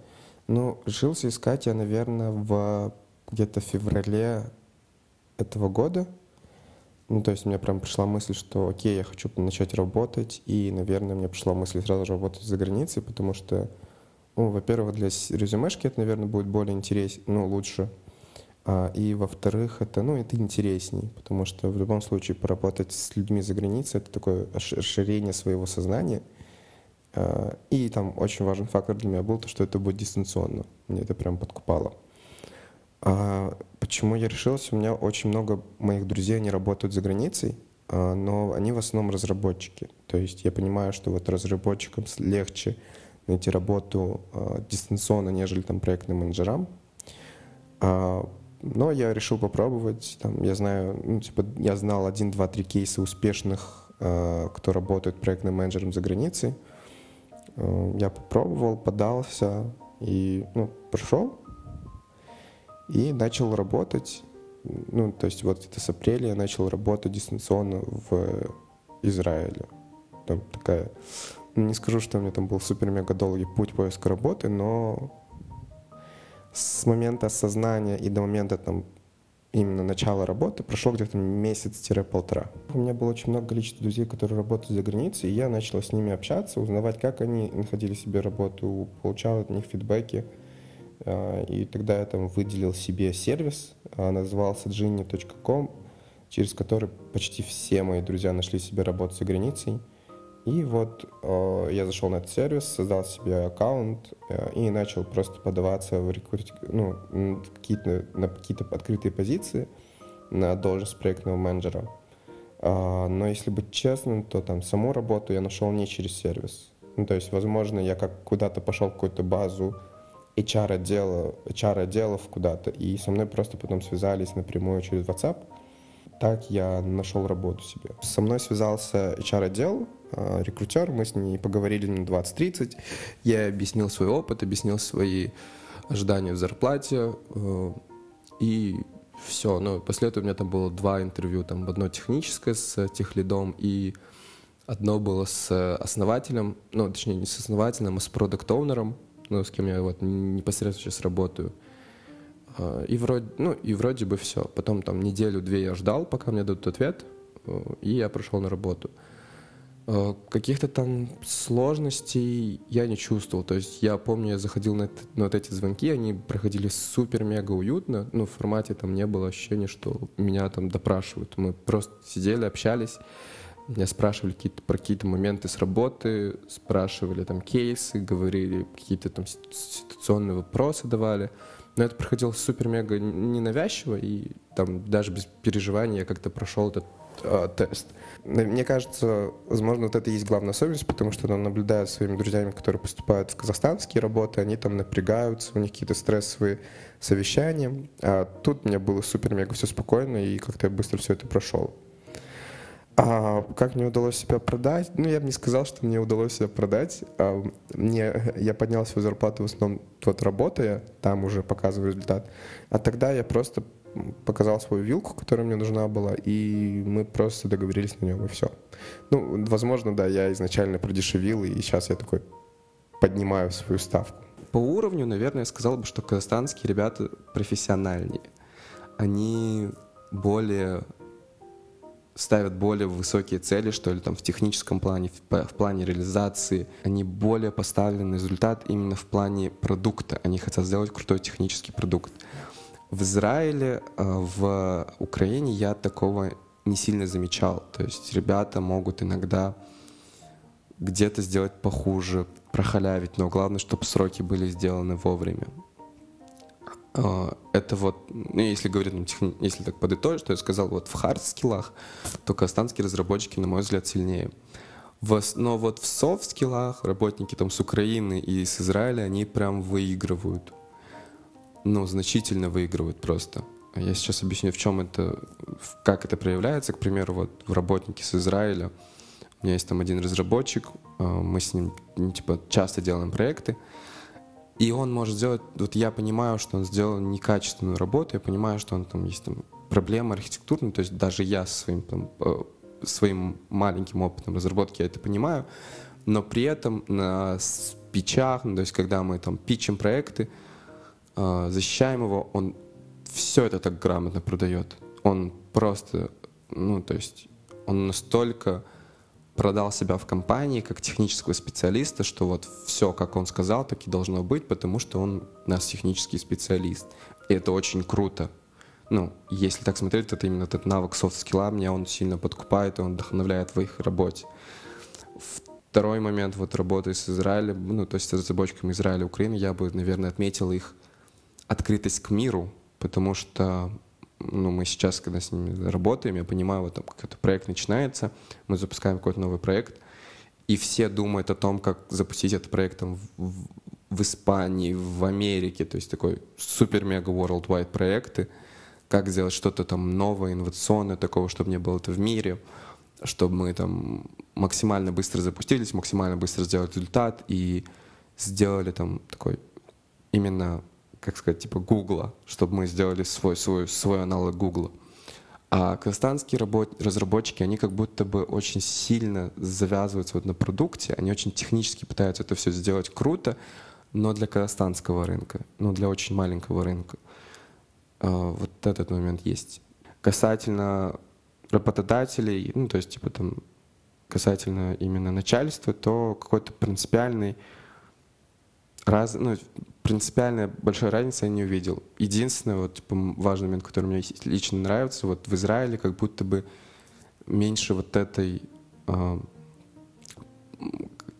ну, решился искать я, наверное, в где-то феврале этого года. Ну, то есть у меня прям пришла мысль, что окей, я хочу начать работать, и, наверное, мне пришла мысль сразу же работать за границей, потому что, ну, во-первых, для резюмешки это, наверное, будет более интересно, ну, лучше. А, и, во-вторых, это, ну, это интересней, потому что в любом случае поработать с людьми за границей — это такое расширение своего сознания. А, и там очень важный фактор для меня был то, что это будет дистанционно. Мне это прям подкупало. А, почему я решился? У меня очень много моих друзей, они работают за границей, а, но они в основном разработчики. То есть я понимаю, что вот разработчикам легче найти работу а, дистанционно, нежели там проектным менеджерам. Но я решил попробовать. Там, я знаю, ну, типа, я знал один, два, три кейса успешных, кто работает проектным менеджером за границей. Я попробовал, подался и ну, прошел. И начал работать, ну, то есть вот где-то с апреля я начал работать дистанционно в Израиле. Там такая, не скажу, что у меня там был супер-мега долгий путь поиска работы, но с момента осознания и до момента там именно начала работы прошло где-то месяц-полтора. У меня было очень много количества друзей, которые работают за границей, и я начал с ними общаться, узнавать, как они находили себе работу, получал от них фидбэки. А, и тогда я там выделил себе сервис, а, назывался genie.com, через который почти все мои друзья нашли себе работу за границей. И вот э, я зашел на этот сервис, создал себе аккаунт и начал просто подаваться в рекрут... ну, какие-то, на какие-то открытые позиции на должность проектного менеджера. Но если быть честным, то там саму работу я нашел не через сервис. Ну, то есть, возможно, я как куда-то пошел в какую-то базу HR-отдела, HR-отделов куда-то, и со мной просто потом связались напрямую через WhatsApp. Так я нашел работу себе. Со мной связался HR-отдел, а, рекрутер, мы с ней поговорили на 20-30, я объяснил свой опыт, объяснил свои ожидания в зарплате, э, и все. Ну, после этого у меня там было два интервью, там одно техническое с техлидом и одно было с основателем, ну, точнее, не с основателем, а с продукт-оунером, ну, с кем я вот непосредственно сейчас работаю. А, и вроде, ну, и вроде бы все. Потом там неделю-две я ждал, пока мне дадут ответ, э, и я пришел на работу. Э, каких-то там сложностей я не чувствовал. То есть я помню, я заходил на, на вот эти звонки, они проходили супер-мега уютно. Ну, в формате там не было ощущения, что меня там допрашивают. Мы просто сидели, общались. Меня спрашивали какие-то, про какие-то моменты с работы, спрашивали там кейсы, говорили какие-то там ситуационные вопросы давали. Но это проходило супер-мега ненавязчиво, и там даже без переживаний я как-то прошел этот э, тест. Мне кажется, возможно, вот это и есть главная особенность, потому что он наблюдает своими друзьями, которые поступают в казахстанские работы, они там напрягаются, у них какие-то стрессовые совещания. А тут мне было супер-мега все спокойно, и как-то я быстро все это прошел. А как мне удалось себя продать? Ну, я бы не сказал, что мне удалось себя продать. А мне, я поднял свою зарплату в основном вот работая, там уже показываю результат. А тогда я просто показал свою вилку, которая мне нужна была, и мы просто договорились на нем, и все. Ну, возможно, да, я изначально продешевил, и сейчас я такой поднимаю свою ставку. По уровню, наверное, я сказал бы, что казахстанские ребята профессиональнее. Они более ставят более высокие цели, что ли, там в техническом плане, в, в плане реализации. Они более поставлены на результат именно в плане продукта. Они хотят сделать крутой технический продукт. В Израиле, э, в Украине я такого не сильно замечал. То есть ребята могут иногда где-то сделать похуже, прохалявить, но главное, чтобы сроки были сделаны вовремя. Э, это вот, ну, если говорить, ну, если так подытожить, то я сказал, вот в хард-скиллах, то казахстанские разработчики, на мой взгляд, сильнее. Но вот в софт-скиллах работники там с Украины и с Израиля, они прям выигрывают ну, значительно выигрывают просто. Я сейчас объясню, в чем это, как это проявляется. К примеру, вот в работнике с Израиля у меня есть там один разработчик, э, мы с ним ну, типа часто делаем проекты, и он может сделать, вот я понимаю, что он сделал некачественную работу, я понимаю, что он там есть там проблемы архитектурные, то есть даже я своим там, э, своим маленьким опытом разработки я это понимаю, но при этом на спичах, ну, то есть когда мы там пичем проекты, э, защищаем его, он все это так грамотно продает. Он просто, ну, то есть он настолько продал себя в компании как технического специалиста, что вот все, как он сказал, так и должно быть, потому что он у нас технический специалист. И это очень круто. Ну, если так смотреть, то это именно этот навык софт-скилла, меня он сильно подкупает, и он вдохновляет в их работе. Второй момент вот работы с Израилем, ну, то есть с разработчиками Израиля и Украины, я бы, наверное, отметил их открытость к миру, потому что ну, мы сейчас, когда с ними работаем, я понимаю, вот там какой-то проект начинается, мы запускаем какой-то новый проект, и все думают о том, как запустить этот проект там, в, в Испании, в Америке, то есть такой супер-мега worldwide проекты, как сделать что-то там новое, инновационное, такого, чтобы не было это в мире, чтобы мы там максимально быстро запустились, максимально быстро сделали результат и сделали там такой именно как сказать, типа Гугла, чтобы мы сделали свой, свой, свой аналог Гугла. А казахстанские работ, разработчики, они как будто бы очень сильно завязываются вот на продукте, они очень технически пытаются это все сделать круто, но для казахстанского рынка, ну для очень маленького рынка. вот этот момент есть. Касательно работодателей, ну, то есть, типа, там, касательно именно начальства, то какой-то принципиальный раз, ну, принципиальная большая разница я не увидел. Единственное, вот, типа, важный момент, который мне лично нравится, вот в Израиле как будто бы меньше вот этой э,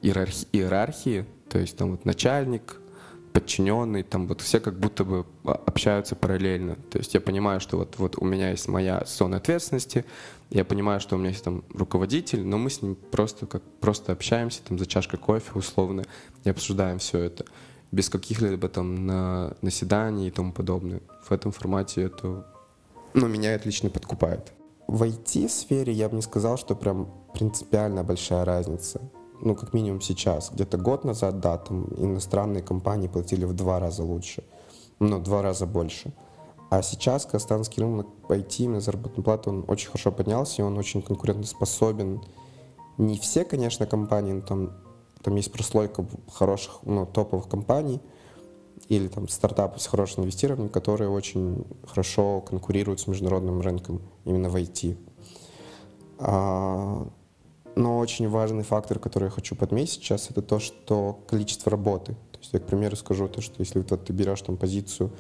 иерархии, иерархии, то есть там вот начальник, подчиненный, там вот все как будто бы общаются параллельно. То есть я понимаю, что вот, вот у меня есть моя зона ответственности, я понимаю, что у меня есть там руководитель, но мы с ним просто как просто общаемся там за чашкой кофе условно и обсуждаем все это без каких-либо там на наседаний и тому подобное. В этом формате это, ну, меня это лично подкупает. В IT-сфере я бы не сказал, что прям принципиально большая разница. Ну, как минимум сейчас. Где-то год назад, да, там иностранные компании платили в два раза лучше. Ну, два раза больше. А сейчас казахстанский рынок IT, на заработную плату, он очень хорошо поднялся, и он очень конкурентоспособен. Не все, конечно, компании, но там, там есть прослойка хороших, ну, топовых компаний или там стартапов с хорошим инвестированием, которые очень хорошо конкурируют с международным рынком именно в IT. А, но очень важный фактор, который я хочу подметить сейчас, это то, что количество работы. То есть я, к примеру, скажу то, что если вот ты берешь там позицию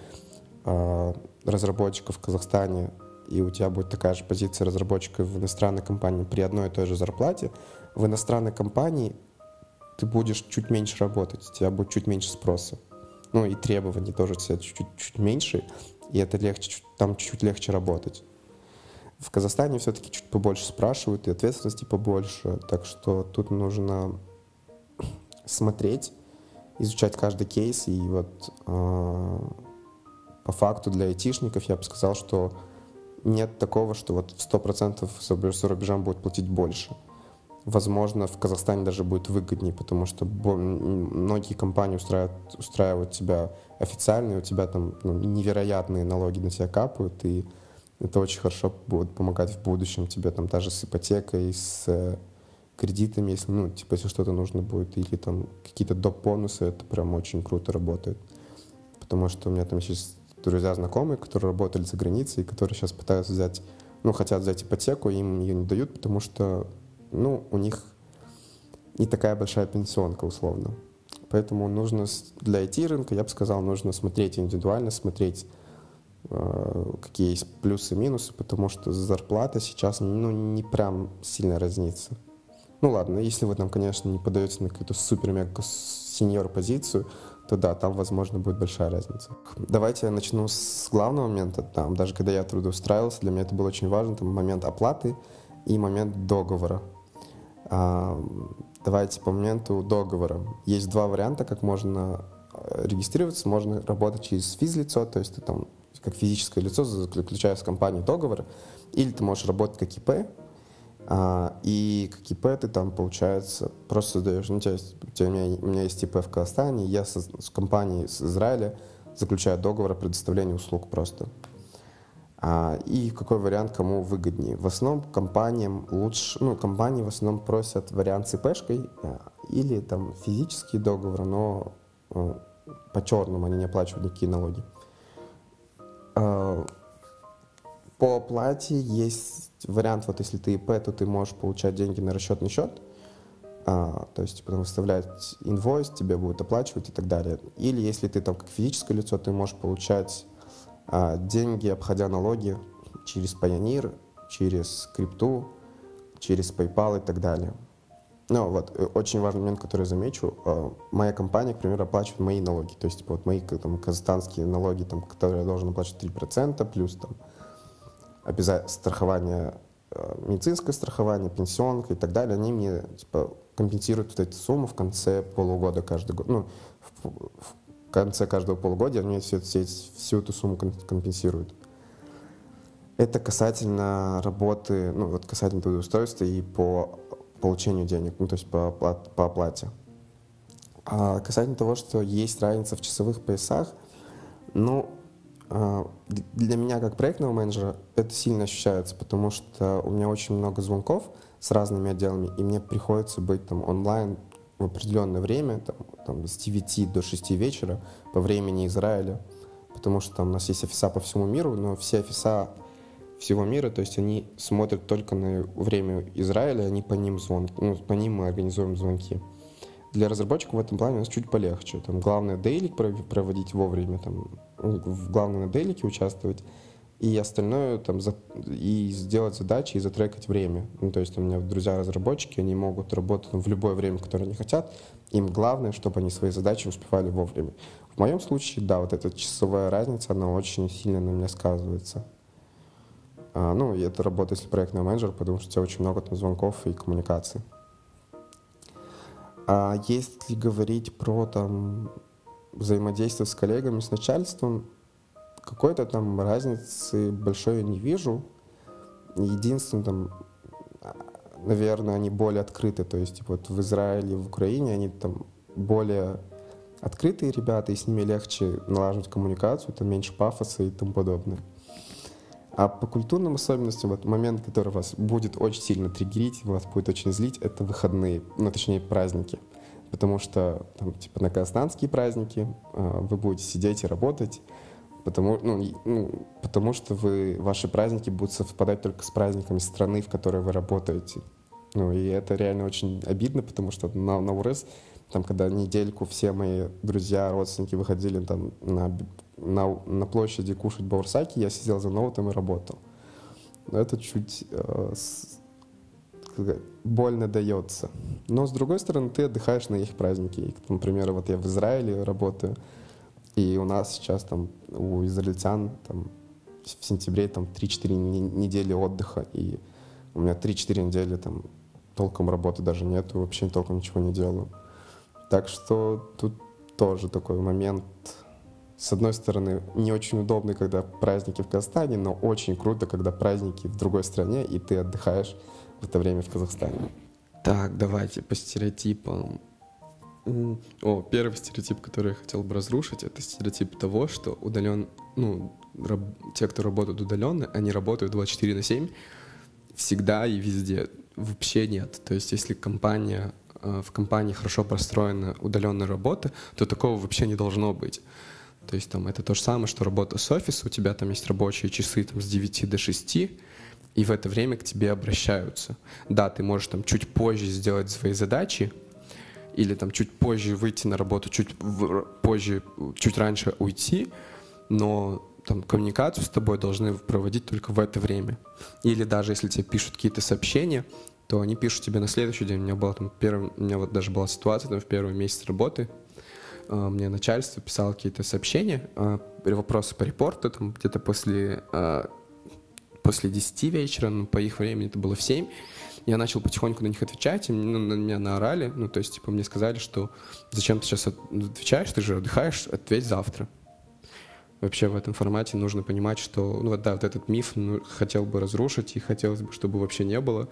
а, разработчиков в Казахстане, и у тебя будет такая же позиция разработчика в иностранной компании при одной и той же зарплате, в иностранной компании ты будешь чуть меньше работать, у тебя будет чуть меньше спроса. Ну и требований тоже чуть-чуть чуть меньше, и это легче, там чуть-чуть легче работать. В Казахстане все-таки чуть побольше спрашивают, и ответственности побольше, так что тут нужно смотреть, изучать каждый кейс, и вот э, по факту для айтишников я бы сказал, что нет такого, что вот в 100% за рубежам будет платить больше. Возможно, в Казахстане даже будет выгоднее, потому что многие компании устраивают, устраивают тебя официально, и у тебя там ну, невероятные налоги на тебя капают, и это очень хорошо будет помогать в будущем тебе там даже с ипотекой, с э, кредитами, если, ну, типа, если что-то нужно будет, или там какие-то доп. бонусы, это прям очень круто работает. Потому что у меня там сейчас друзья, знакомые, которые работали за границей, которые сейчас пытаются взять, ну, хотят взять ипотеку, им ее не дают, потому что, ну, у них не такая большая пенсионка, условно. Поэтому нужно для IT-рынка, я бы сказал, нужно смотреть индивидуально, смотреть, э, какие есть плюсы и минусы, потому что зарплата сейчас, ну, не прям сильно разнится. Ну ладно, если вы там, конечно, не подаете на какую-то супер-мега сеньор позицию, то да, там, возможно, будет большая разница. Давайте я начну с главного момента. Там, даже когда я трудоустраивался, для меня это было очень важно, там, момент оплаты и момент договора. А, давайте по моменту договора. Есть два варианта, как можно э, регистрироваться. Можно работать через физлицо, то есть ты там как физическое лицо заключая с компанией договор, или ты можешь работать как ИП, а, и как ИП ты там, получается, просто создаешь, ну, у, тебя, у, меня, у меня есть ИП в Казахстане, я со, с компанией с Израиля заключаю договор о предоставлении услуг просто. А, и какой вариант кому выгоднее? В основном компаниям лучше, ну, компании в основном просят вариант с ИПшкой а, или там физический договор, но а, по черному они не оплачивают никакие налоги. А, по оплате есть вариант, вот если ты ИП, то ты можешь получать деньги на расчетный счет, а, то есть потом выставлять инвойс, тебе будут оплачивать и так далее. Или если ты там как физическое лицо, ты можешь получать деньги, обходя налоги через Payoneer, через крипту, через PayPal и так далее. Ну вот, э, очень важный момент, который я замечу. А, моя компания, к примеру, оплачивает мои налоги. То есть типа, вот мои там, казахстанские налоги, там, которые я должен оплачивать 3%, плюс там обязательно страхование, э, медицинское страхование, пенсионка и так далее, они мне типа, компенсируют вот эту сумму в конце полугода каждый год. Ну, в, в конце каждого полугодия они все, все, всю эту сумму компенсируют. Это касательно работы, ну вот касательно трудоустройства и по получению денег, ну то есть по, по оплате. А касательно того, что есть разница в часовых поясах, ну, а, для меня, как проектного менеджера, это сильно ощущается, потому что у меня очень много звонков с разными отделами, и мне приходится быть там онлайн в определенное время, там, там, с 9 до 6 вечера по времени Израиля. потому что там у нас есть офиса по всему миру, но все офиса всего мира, то есть они смотрят только на время Израиля, они по ним звонки, ну, по ним мы организуем звонки. Для разработчиков в этом плане у нас чуть полегче. Там главное дейлик проводить вовремя, там, ну, главное на дейлике участвовать, и остальное там за, и сделать задачи и затрекать время. Ну, то есть у меня друзья разработчики, они могут работать в любое время, которое они хотят. Им главное, чтобы они свои задачи успевали вовремя. В моем случае, да, вот эта часовая разница, она очень сильно на меня сказывается. А, ну, и это работа, если проектный менеджер, потому что у тебя очень много там звонков и коммуникаций. А если говорить про там взаимодействие с коллегами, с начальством, какой-то там разницы большой я не вижу. Единственное, там, наверное, они более открыты. То есть вот в Израиле, в Украине они там более открытые ребята, и с ними легче налаживать коммуникацию, там меньше пафоса и тому подобное. А по культурным особенностям, вот момент, который вас будет очень сильно триггерить, вас будет очень злить, это выходные, ну, точнее, праздники. Потому что, там, типа, на казахстанские праздники э, вы будете сидеть и работать, потому, ну, ну, потому что вы, ваши праздники будут совпадать только с праздниками страны, в которой вы работаете. Ну, и это реально очень обидно, потому что на, на УРС, там, когда недельку все мои друзья, родственники выходили там на на, на площади кушать баурсаки, я сидел за ноутом и работал. Но это чуть э, с, больно дается. Но с другой стороны, ты отдыхаешь на их праздники. Например, вот я в Израиле работаю, и у нас сейчас там у израильтян там, в сентябре там 3-4 недели отдыха, и у меня 3-4 недели там толком работы даже нету, вообще толком ничего не делаю. Так что тут тоже такой момент с одной стороны, не очень удобно, когда праздники в Казахстане, но очень круто, когда праздники в другой стране, и ты отдыхаешь в это время в Казахстане. Так, давайте по стереотипам. О, первый стереотип, который я хотел бы разрушить, это стереотип того, что удален, ну, раб, те, кто работают удаленно, они работают 24 на 7 всегда и везде. Вообще нет. То есть, если компания э, в компании хорошо простроена удаленная работа, то такого вообще не должно быть. То есть там это то же самое, что работа с офиса, у тебя там есть рабочие часы там, с 9 до 6, и в это время к тебе обращаются. Да, ты можешь там чуть позже сделать свои задачи, или там чуть позже выйти на работу, чуть позже, чуть раньше уйти, но там коммуникацию с тобой должны проводить только в это время. Или даже если тебе пишут какие-то сообщения, то они пишут тебе на следующий день. У меня была там первый, у меня вот даже была ситуация там в первый месяц работы, Э, мне начальство писало какие-то сообщения, э, вопросы по репорту, там где-то после, э, после 10 вечера, ну, по их времени это было в 7, я начал потихоньку на них отвечать, и ну, на меня наорали, ну, то есть, типа, мне сказали, что зачем ты сейчас отвечаешь, ты же отдыхаешь, ответь завтра. Вообще в этом формате нужно понимать, что, ну, вот, да, вот этот миф ну, хотел бы разрушить, и хотелось бы, чтобы вообще не было,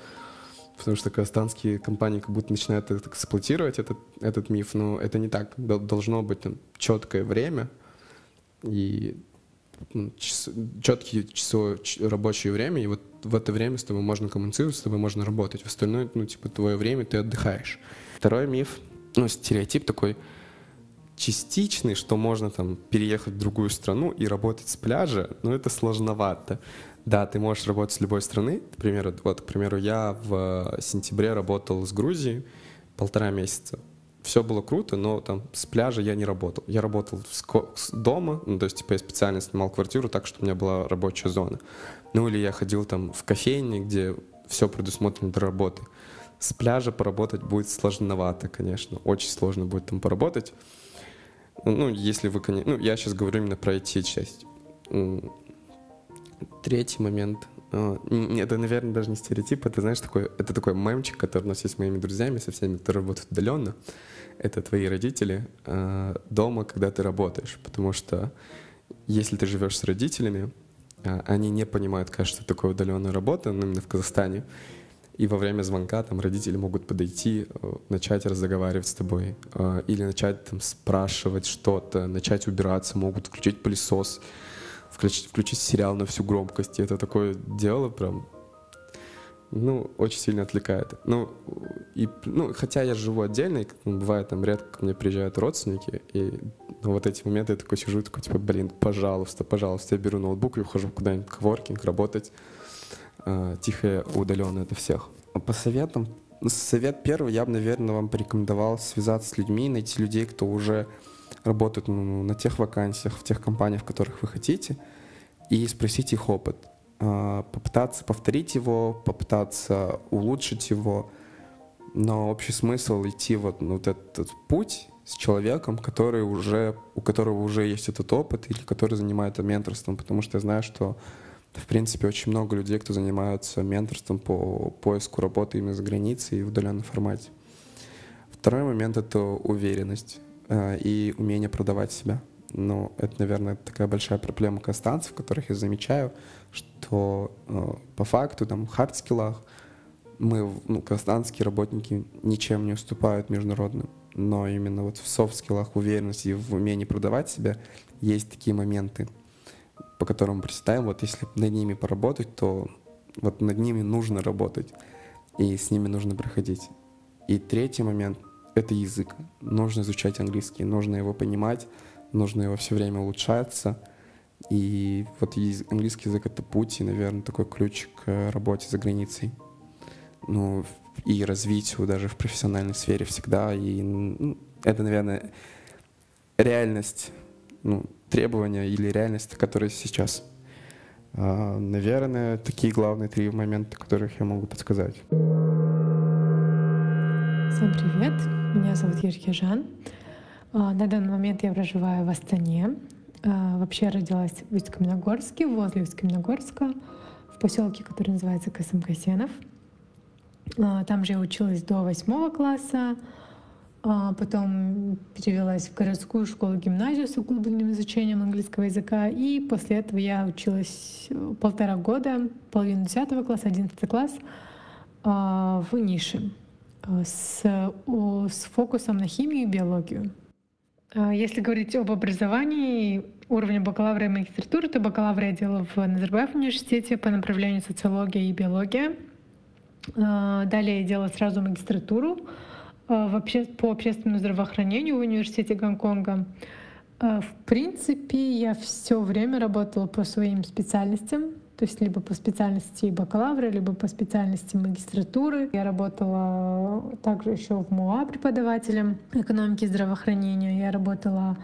потому что казахстанские компании как будто начинают эксплуатировать этот, этот миф, но это не так. Должно быть там, четкое время и час, четкие часовое рабочее время, и вот в это время с тобой можно коммуницировать, с тобой можно работать. В остальное, ну, типа, твое время ты отдыхаешь. Второй миф, ну, стереотип такой частичный, что можно там переехать в другую страну и работать с пляжа, но это сложновато. Да, ты можешь работать с любой страны. К примеру, вот, к примеру, я в сентябре работал с Грузией полтора месяца. Все было круто, но там с пляжа я не работал. Я работал с, с дома, ну, то есть типа я специально снимал квартиру так, чтобы у меня была рабочая зона. Ну или я ходил там в кофейне, где все предусмотрено для работы. С пляжа поработать будет сложновато, конечно. Очень сложно будет там поработать. Ну, если вы. Ну, я сейчас говорю именно про IT-часть Третий момент. А, это, наверное, даже не стереотип, это, знаешь, такой, это такой мемчик, который у нас есть с моими друзьями, со всеми, кто работает удаленно. Это твои родители а, дома, когда ты работаешь. Потому что если ты живешь с родителями, а, они не понимают, что такое удаленная работа, ну, именно в Казахстане. И во время звонка там родители могут подойти, начать разговаривать с тобой, или начать там спрашивать что-то, начать убираться, могут включить пылесос, включить, включить сериал на всю громкость. И это такое дело прям... ну, очень сильно отвлекает. Ну, и, ну, хотя я живу отдельно, и бывает там редко ко мне приезжают родственники, и ну, вот эти моменты я такой сижу, такой, типа, блин, пожалуйста, пожалуйста, я беру ноутбук и ухожу куда-нибудь в коворкинг работать, э, тихо, удаленно это всех. А по советам, ну, совет первый, я бы, наверное, вам порекомендовал связаться с людьми, найти людей, кто уже работает ну, на тех вакансиях, в тех компаниях, в которых вы хотите, и спросить их опыт. А, попытаться повторить его, попытаться улучшить его, но общий смысл идти вот, ну, вот этот путь с человеком, который уже, у которого уже есть этот опыт или который занимается менторством, потому что я знаю, что в принципе очень много людей, кто занимаются менторством по поиску работы именно за границей и в удаленном формате. Второй момент — это уверенность и умение продавать себя. Но это, наверное, такая большая проблема казахстанцев, которых я замечаю, что э, по факту, там, в хардскиллах мы, ну, казахстанские работники ничем не уступают международным. Но именно вот в софт-скиллах, уверенности и в умении продавать себя есть такие моменты, по которым мы представим, вот если над ними поработать, то вот над ними нужно работать, и с ними нужно проходить. И третий момент — это язык. Нужно изучать английский, нужно его понимать, нужно его все время улучшаться. И вот английский язык — это путь и, наверное, такой ключ к работе за границей. Ну, и развитию даже в профессиональной сфере всегда. И ну, это, наверное, реальность, ну, требования или реальность, которая сейчас. А, наверное, такие главные три момента, которых я могу подсказать. Всем привет, меня зовут Ержижан. А, на данный момент я проживаю в Астане. А, вообще родилась в Усть-Каменогорске, возле Усть-Каменогорска, в поселке, который называется Касымкасенов. А, там же я училась до восьмого класса, потом перевелась в городскую школу-гимназию с углубленным изучением английского языка, и после этого я училась полтора года, половину десятого класса, одиннадцатый класс в нише с, с фокусом на химию и биологию. А, если говорить об образовании уровня бакалавра и магистратуры, то бакалавра я делала в Назарбаев университете по направлению социология и биология. А, далее я делала сразу магистратуру а, по общественному здравоохранению в университете Гонконга. В принципе, я все время работала по своим специальностям то есть либо по специальности бакалавра, либо по специальности магистратуры. Я работала также еще в МУА преподавателем экономики и здравоохранения. Я работала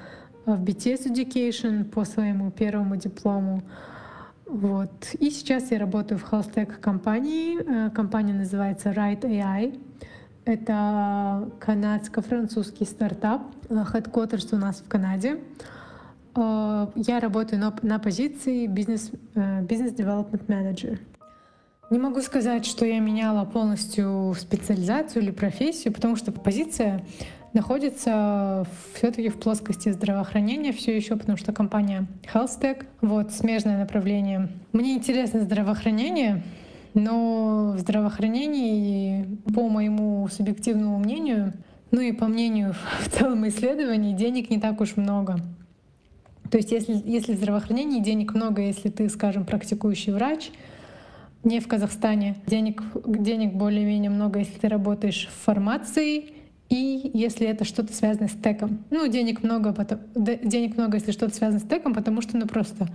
в BTS Education по своему первому диплому. Вот. И сейчас я работаю в tech компании. Э, компания называется Right AI. Это канадско-французский стартап. Headquarters у нас в Канаде. Э, я работаю на, позиции бизнес, бизнес development manager. Не могу сказать, что я меняла полностью специализацию или профессию, потому что позиция находится все-таки в плоскости здравоохранения все еще, потому что компания HealthTech, вот, смежное направление. Мне интересно здравоохранение, но в здравоохранении, по моему субъективному мнению, ну и по мнению в целом исследований, денег не так уж много. То есть если, если в здравоохранении денег много, если ты, скажем, практикующий врач, не в Казахстане, денег, денег более-менее много, если ты работаешь в фармации, и если это что-то связано с теком. Ну, денег много, потом, денег много, если что-то связано с теком, потому что, ну, просто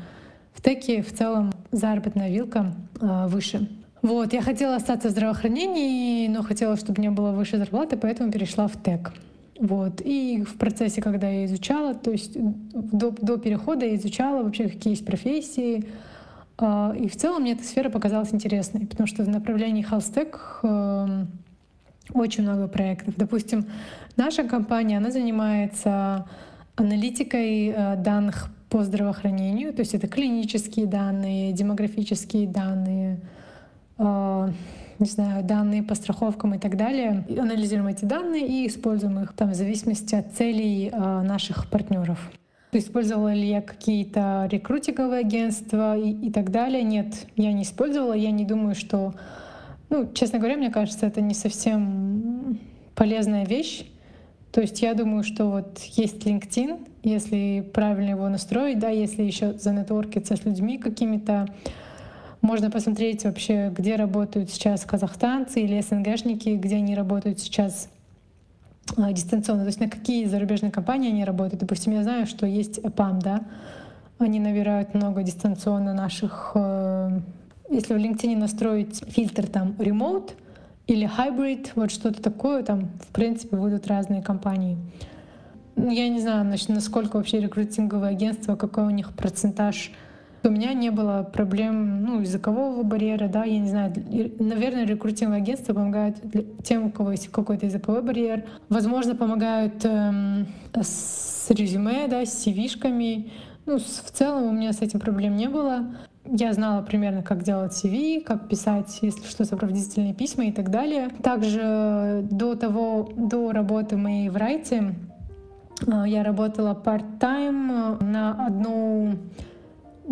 в теке в целом заработная вилка э, выше. Вот, я хотела остаться в здравоохранении, но хотела, чтобы мне было выше зарплаты, поэтому перешла в тек. Вот. И в процессе, когда я изучала, то есть до, до перехода я изучала вообще, какие есть профессии. А, и в целом мне эта сфера показалась интересной, потому что в направлении HealthTech эм, очень много проектов. Допустим, наша компания, она занимается аналитикой э, данных по здравоохранению, то есть это клинические данные, демографические данные, а, не знаю, данные по страховкам и так далее. И анализируем эти данные и используем их там, в зависимости от целей э, наших партнеров. Использовала ли я какие-то рекрутинговые агентства и, и так далее? Нет, я не использовала. Я не думаю, что... Ну, честно говоря, мне кажется, это не совсем полезная вещь. То есть я думаю, что вот есть LinkedIn, если правильно его настроить, да, если еще занетворкиться с людьми какими-то, Можно посмотреть вообще, где работают сейчас казахстанцы или СНГшники, где они работают сейчас а, дистанционно, то есть на какие зарубежные компании они работают. Допустим, я знаю, что есть EPAM, да, они набирают много дистанционно наших... Э, если в LinkedIn настроить фильтр там remote или hybrid, вот что-то такое, там, в принципе, будут разные компании. Я не знаю, насколько вообще рекрутинговое агентство, какой у них процентаж у меня не было проблем ну, языкового барьера, да, я не знаю, наверное, рекрутинговые агентства помогают тем, у кого есть какой-то языковой барьер. Возможно, помогают эм, с резюме, да, с CV-шками. Ну, в целом у меня с этим проблем не было. Я знала примерно, как делать CV, как писать, если что, сопроводительные письма и так далее. Также до того, до работы моей в Райте, э, я работала part-time э, на одну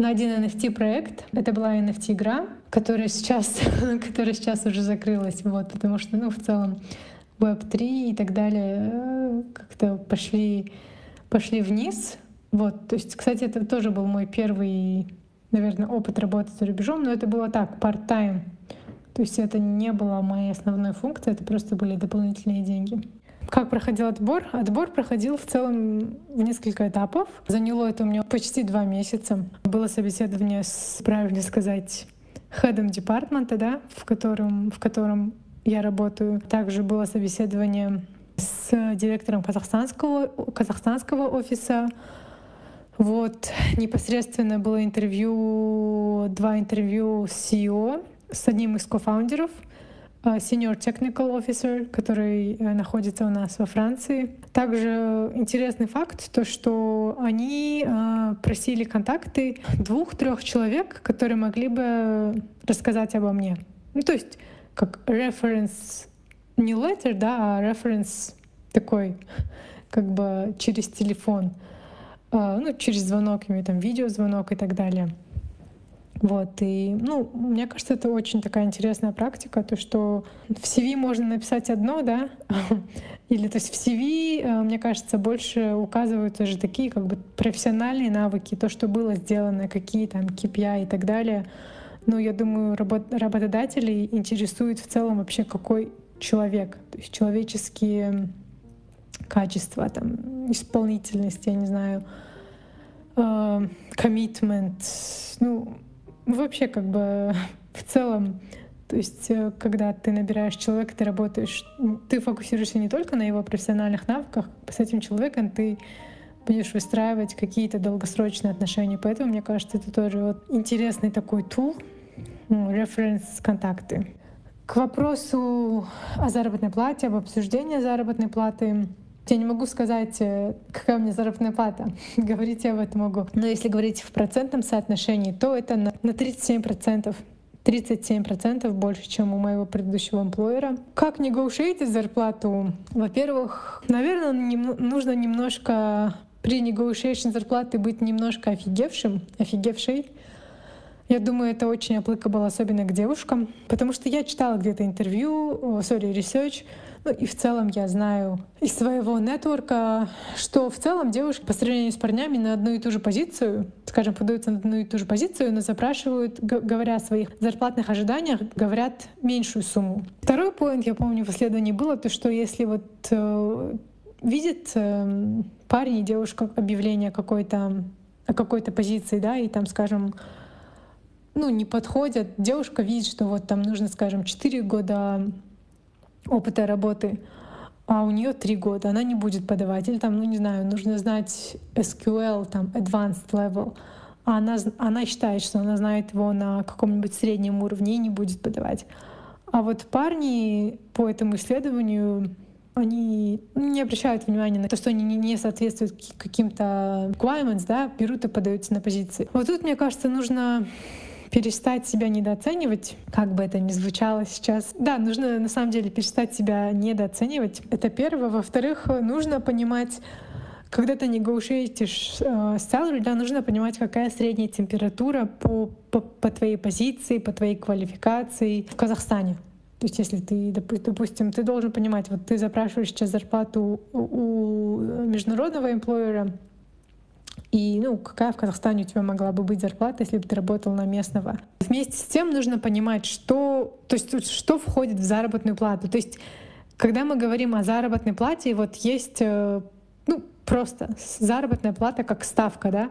на один NFT проект. Это была NFT игра, которая сейчас, которая сейчас уже закрылась, вот, потому что, ну, в целом Web3 и так далее э, как-то пошли, пошли вниз. Вот, то есть, кстати, это тоже был мой первый, наверное, опыт работы за рубежом, но это было так, part-time. То есть это не была моей основной функцией, это просто были дополнительные деньги. Как проходил отбор? Отбор проходил в целом в несколько этапов. Заняло это у меня почти два месяца. Было собеседование с, правильно сказать, хедом департмента, да, в котором, в котором я работаю. Также было собеседование с директором казахстанского, казахстанского офиса. Вот, непосредственно было интервью, два интервью с CEO, с одним из кофаундеров — senior Technical Officer, который э, находится у нас во Франции. Также интересный факт, то что они э, просили контакты двух-трех человек, которые могли бы рассказать обо мне. Ну, то есть как reference, не letter, да, а reference такой, как бы через телефон, ну, через звонок, имею там видеозвонок и так далее. Вот, и, ну, мне кажется, это очень такая интересная практика, то, что в CV можно написать одно, да, или, то есть в CV, э, мне кажется, больше указываются же такие как бы профессиональные навыки, то, что было сделано, какие там KPI и так далее. Но я думаю, работ работодателей интересует в целом вообще какой человек, то есть человеческие качества, там, исполнительность, я не знаю, коммитмент, uh, ну, вообще как бы в целом, то есть э, когда ты набираешь человека, ты работаешь, ты фокусируешься не только на его профессиональных навыках, с этим человеком ты будешь выстраивать какие-то долгосрочные отношения. Поэтому, мне кажется, это тоже вот интересный такой тул, ну, референс-контакты. К вопросу о заработной плате, об обсуждении заработной платы, я не могу сказать, э, какая у меня заработная плата. говорить я об этом могу. Но если говорить в процентном соотношении, то это на, на 37%. 37% больше, чем у моего предыдущего эмплойера. Как негоушейтить зарплату? Во-первых, наверное, нем- нужно немножко при негоушейшн зарплаты быть немножко офигевшим, офигевшей. Я думаю, это очень applicable, особенно к девушкам, потому что я читала где-то интервью, sorry, research, ну и в целом я знаю из своего нетворка, что в целом девушки по сравнению с парнями на одну и ту же позицию, скажем, подаются на одну и ту же позицию, но запрашивают, говоря о своих зарплатных ожиданиях, говорят меньшую сумму. Второй поинт, я помню, в исследовании было то, что если вот э, видит э, парень и девушка объявление какой-то какой-то позиции, да, и там, скажем, ну, не подходят. Девушка видит, что вот там нужно, скажем, 4 года опыта работы, а у нее три года, она не будет подавать. Или там, ну не знаю, нужно знать SQL, там, advanced level, а она, она считает, что она знает его на каком-нибудь среднем уровне и не будет подавать. А вот парни по этому исследованию они не обращают внимания на то, что они не соответствуют каким-то requirements, да, берут и подаются на позиции. Вот тут, мне кажется, нужно перестать себя недооценивать, как бы это ни звучало сейчас. Да, нужно на самом деле перестать себя недооценивать. Это первое. Во-вторых, нужно понимать, когда ты негоушейтишь э, salary, да, нужно понимать, какая средняя температура по, по, по твоей позиции, по твоей квалификации в Казахстане. То есть если ты, допустим, ты должен понимать, вот ты запрашиваешь сейчас зарплату у международного эмплойера, И, ну, какая в Казахстане у тебя могла бы быть зарплата, если бы ты работал на местного. Вместе с тем нужно понимать, что, то есть, что входит в заработную плату. То есть, когда мы говорим о заработной плате, вот есть, э, ну, просто заработная плата как ставка, да.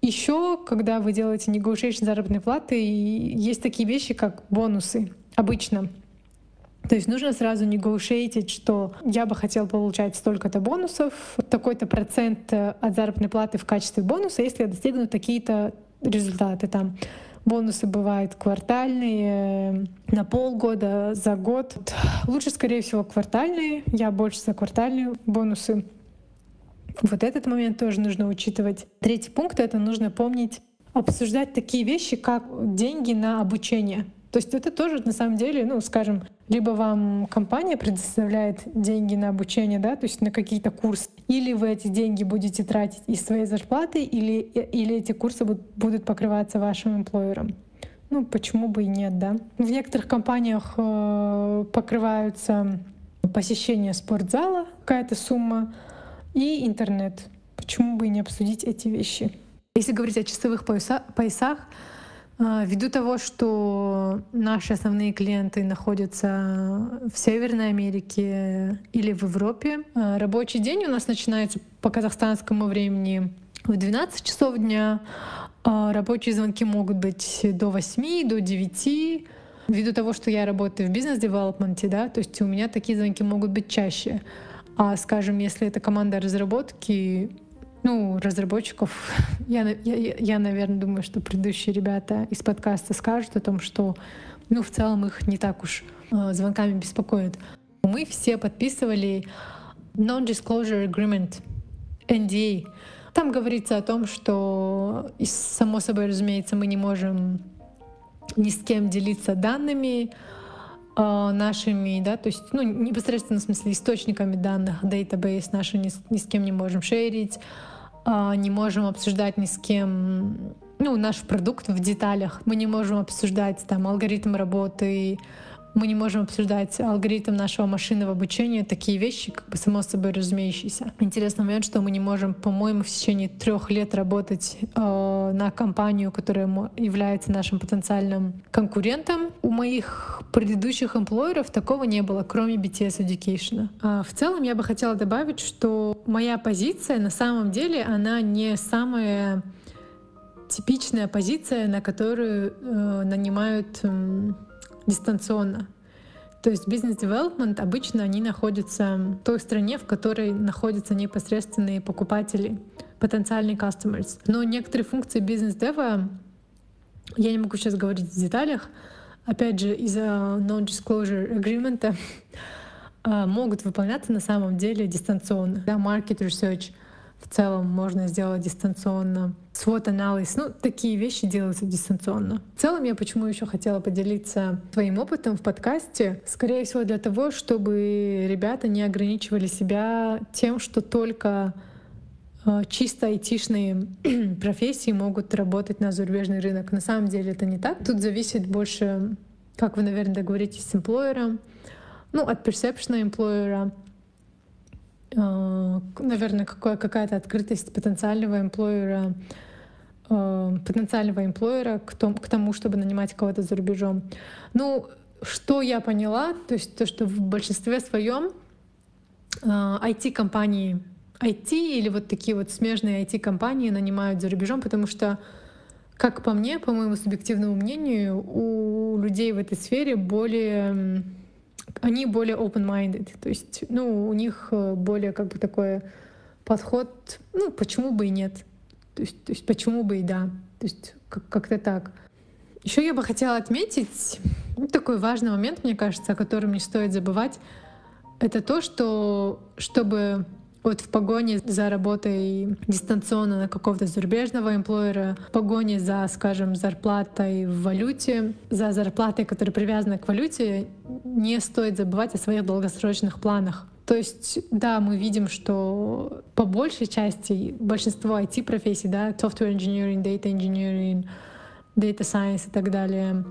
Еще, когда вы делаете negotiation заработной платы, есть такие вещи, как бонусы обычно. То есть нужно сразу negotiate, что я бы хотел получать столько-то бонусов, такой-то процент э, от заработной платы в качестве бонуса, если я достигну такие-то результаты. Там бонусы бывают квартальные, на полгода, за год. Лучше, скорее всего, квартальные. Я больше за квартальные бонусы. Вот этот момент тоже нужно учитывать. Третий пункт — это нужно помнить обсуждать такие вещи, как деньги на обучение. То есть это тоже на самом деле, ну, скажем, либо вам компания предоставляет деньги на обучение, да, то есть на какие-то курсы, или вы эти деньги будете тратить из своей зарплаты, или, или эти курсы будут покрываться вашим эмплойером. Ну, почему бы и нет, да? В некоторых компаниях э, покрываются посещение спортзала, какая-то сумма, и интернет. Почему бы и не обсудить эти вещи? Если говорить о часовых пояса, поясах, ввиду того, что наши основные клиенты находятся в Северной Америке или в Европе, а, рабочий день у нас начинается по казахстанскому времени в 12 часов дня. А, рабочие звонки могут быть до 8, до 9. Ввиду того, что я работаю в бизнес-девелопменте, да, то есть у меня такие звонки могут быть чаще. А, скажем, если это команда разработки, ну, разработчиков, я, я, я, наверное, думаю, что предыдущие ребята из подкаста скажут о том, что, ну, в целом их не так уж э, звонками беспокоит. Мы все подписывали Non-Disclosure Agreement, NDA. Там говорится о том, что, само собой, разумеется, мы не можем ни с кем делиться данными, э, нашими, да, то есть, ну, непосредственно в смысле источниками данных, database наши ни, ни с кем не можем шерить, не можем обсуждать ни с кем, ну, наш продукт в деталях. Мы не можем обсуждать там алгоритм работы, мы не можем обсуждать алгоритм нашего машинного обучения, такие вещи, как бы само собой разумеющиеся. Интересный момент, что мы не можем, по-моему, в течение трех лет работать э, на компанию, которая является нашим потенциальным конкурентом. У моих предыдущих эмплойеров такого не было, кроме BTS Education. А в целом я бы хотела добавить, что моя позиция на самом деле, она не самая типичная позиция, на которую э, нанимают э, дистанционно. То есть бизнес-девелопмент обычно они находятся в той стране, в которой находятся непосредственные покупатели, потенциальные customers. Но некоторые функции бизнес-дева, я не могу сейчас говорить в деталях, опять же, из-за non-disclosure agreement, а, могут выполняться на самом деле дистанционно. Да, market research — в целом можно сделать дистанционно. Свод анализ, ну, такие вещи делаются дистанционно. В целом я почему еще хотела поделиться своим опытом в подкасте, скорее всего для того, чтобы ребята не ограничивали себя тем, что только э, чисто айтишные профессии могут работать на зарубежный рынок. На самом деле это не так. Тут зависит больше, как вы, наверное, договоритесь с эмплойером, ну, от персепшена эмплойера, наверное, какая- какая-то открытость потенциального эмплойера, э, потенциального эмплойера к, том, к тому, чтобы нанимать кого-то за рубежом. Ну, что я поняла, то есть то, что в большинстве своем IT-компании, э, IT или вот такие вот смежные IT-компании нанимают за рубежом, потому что, как по мне, по моему субъективному мнению, у людей в этой сфере более они более open-minded, то есть, ну, у них э, более как бы такой подход, ну, почему бы и нет, то есть, то есть почему бы и да, то есть как- как-то так. Еще я бы хотела отметить такой важный момент, мне кажется, о котором не стоит забывать, это то, что чтобы вот в погоне за работой дистанционно на какого-то зарубежного эмплойера, в погоне за, скажем, зарплатой в валюте, за зарплатой, которая привязана к валюте, не стоит забывать о своих долгосрочных планах. То есть, да, мы видим, что по большей части большинство IT-профессий, да, software engineering, data engineering, data science и так далее,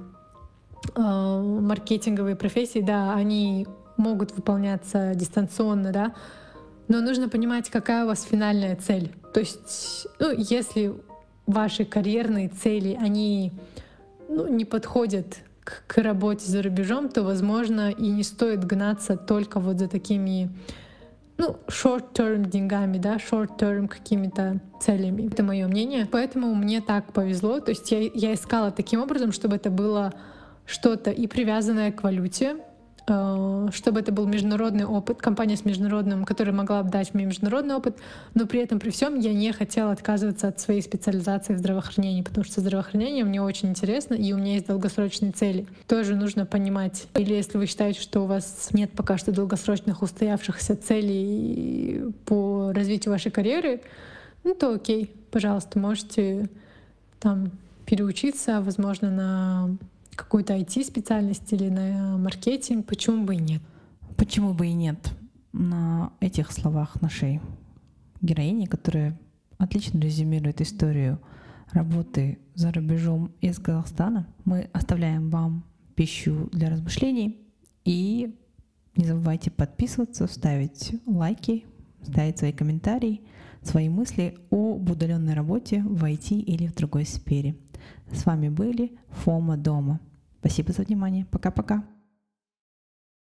э, маркетинговые профессии, да, они могут выполняться дистанционно, да, Но нужно понимать, какая у вас финальная цель. То есть, ну, если ваши карьерные цели, они ну, не подходят к, к работе за рубежом, то, возможно, и не стоит гнаться только вот за такими ну, short-term деньгами, да, short-term какими-то целями. Это мое мнение. Поэтому мне так повезло. То есть я, я искала таким образом, чтобы это было что-то и привязанное к валюте, чтобы это был международный опыт, компания с международным, которая могла бы дать мне международный опыт, но при этом при всем я не хотела отказываться от своей специализации в здравоохранении, потому что здравоохранение мне очень интересно, и у меня есть долгосрочные цели. Тоже нужно понимать. Или если вы считаете, что у вас нет пока что долгосрочных устоявшихся целей по развитию вашей карьеры, ну то окей, пожалуйста, можете там переучиться, возможно, на какую-то IT-специальность или на маркетинг, почему бы и нет? Почему бы и нет? На этих словах нашей героини, которая отлично резюмирует историю работы за рубежом из Казахстана, мы оставляем вам пищу для размышлений и не забывайте подписываться, ставить лайки, ставить свои комментарии, свои мысли об удаленной работе в IT или в другой сфере. С вами были Фома Дома. Спасибо за внимание. Пока-пока.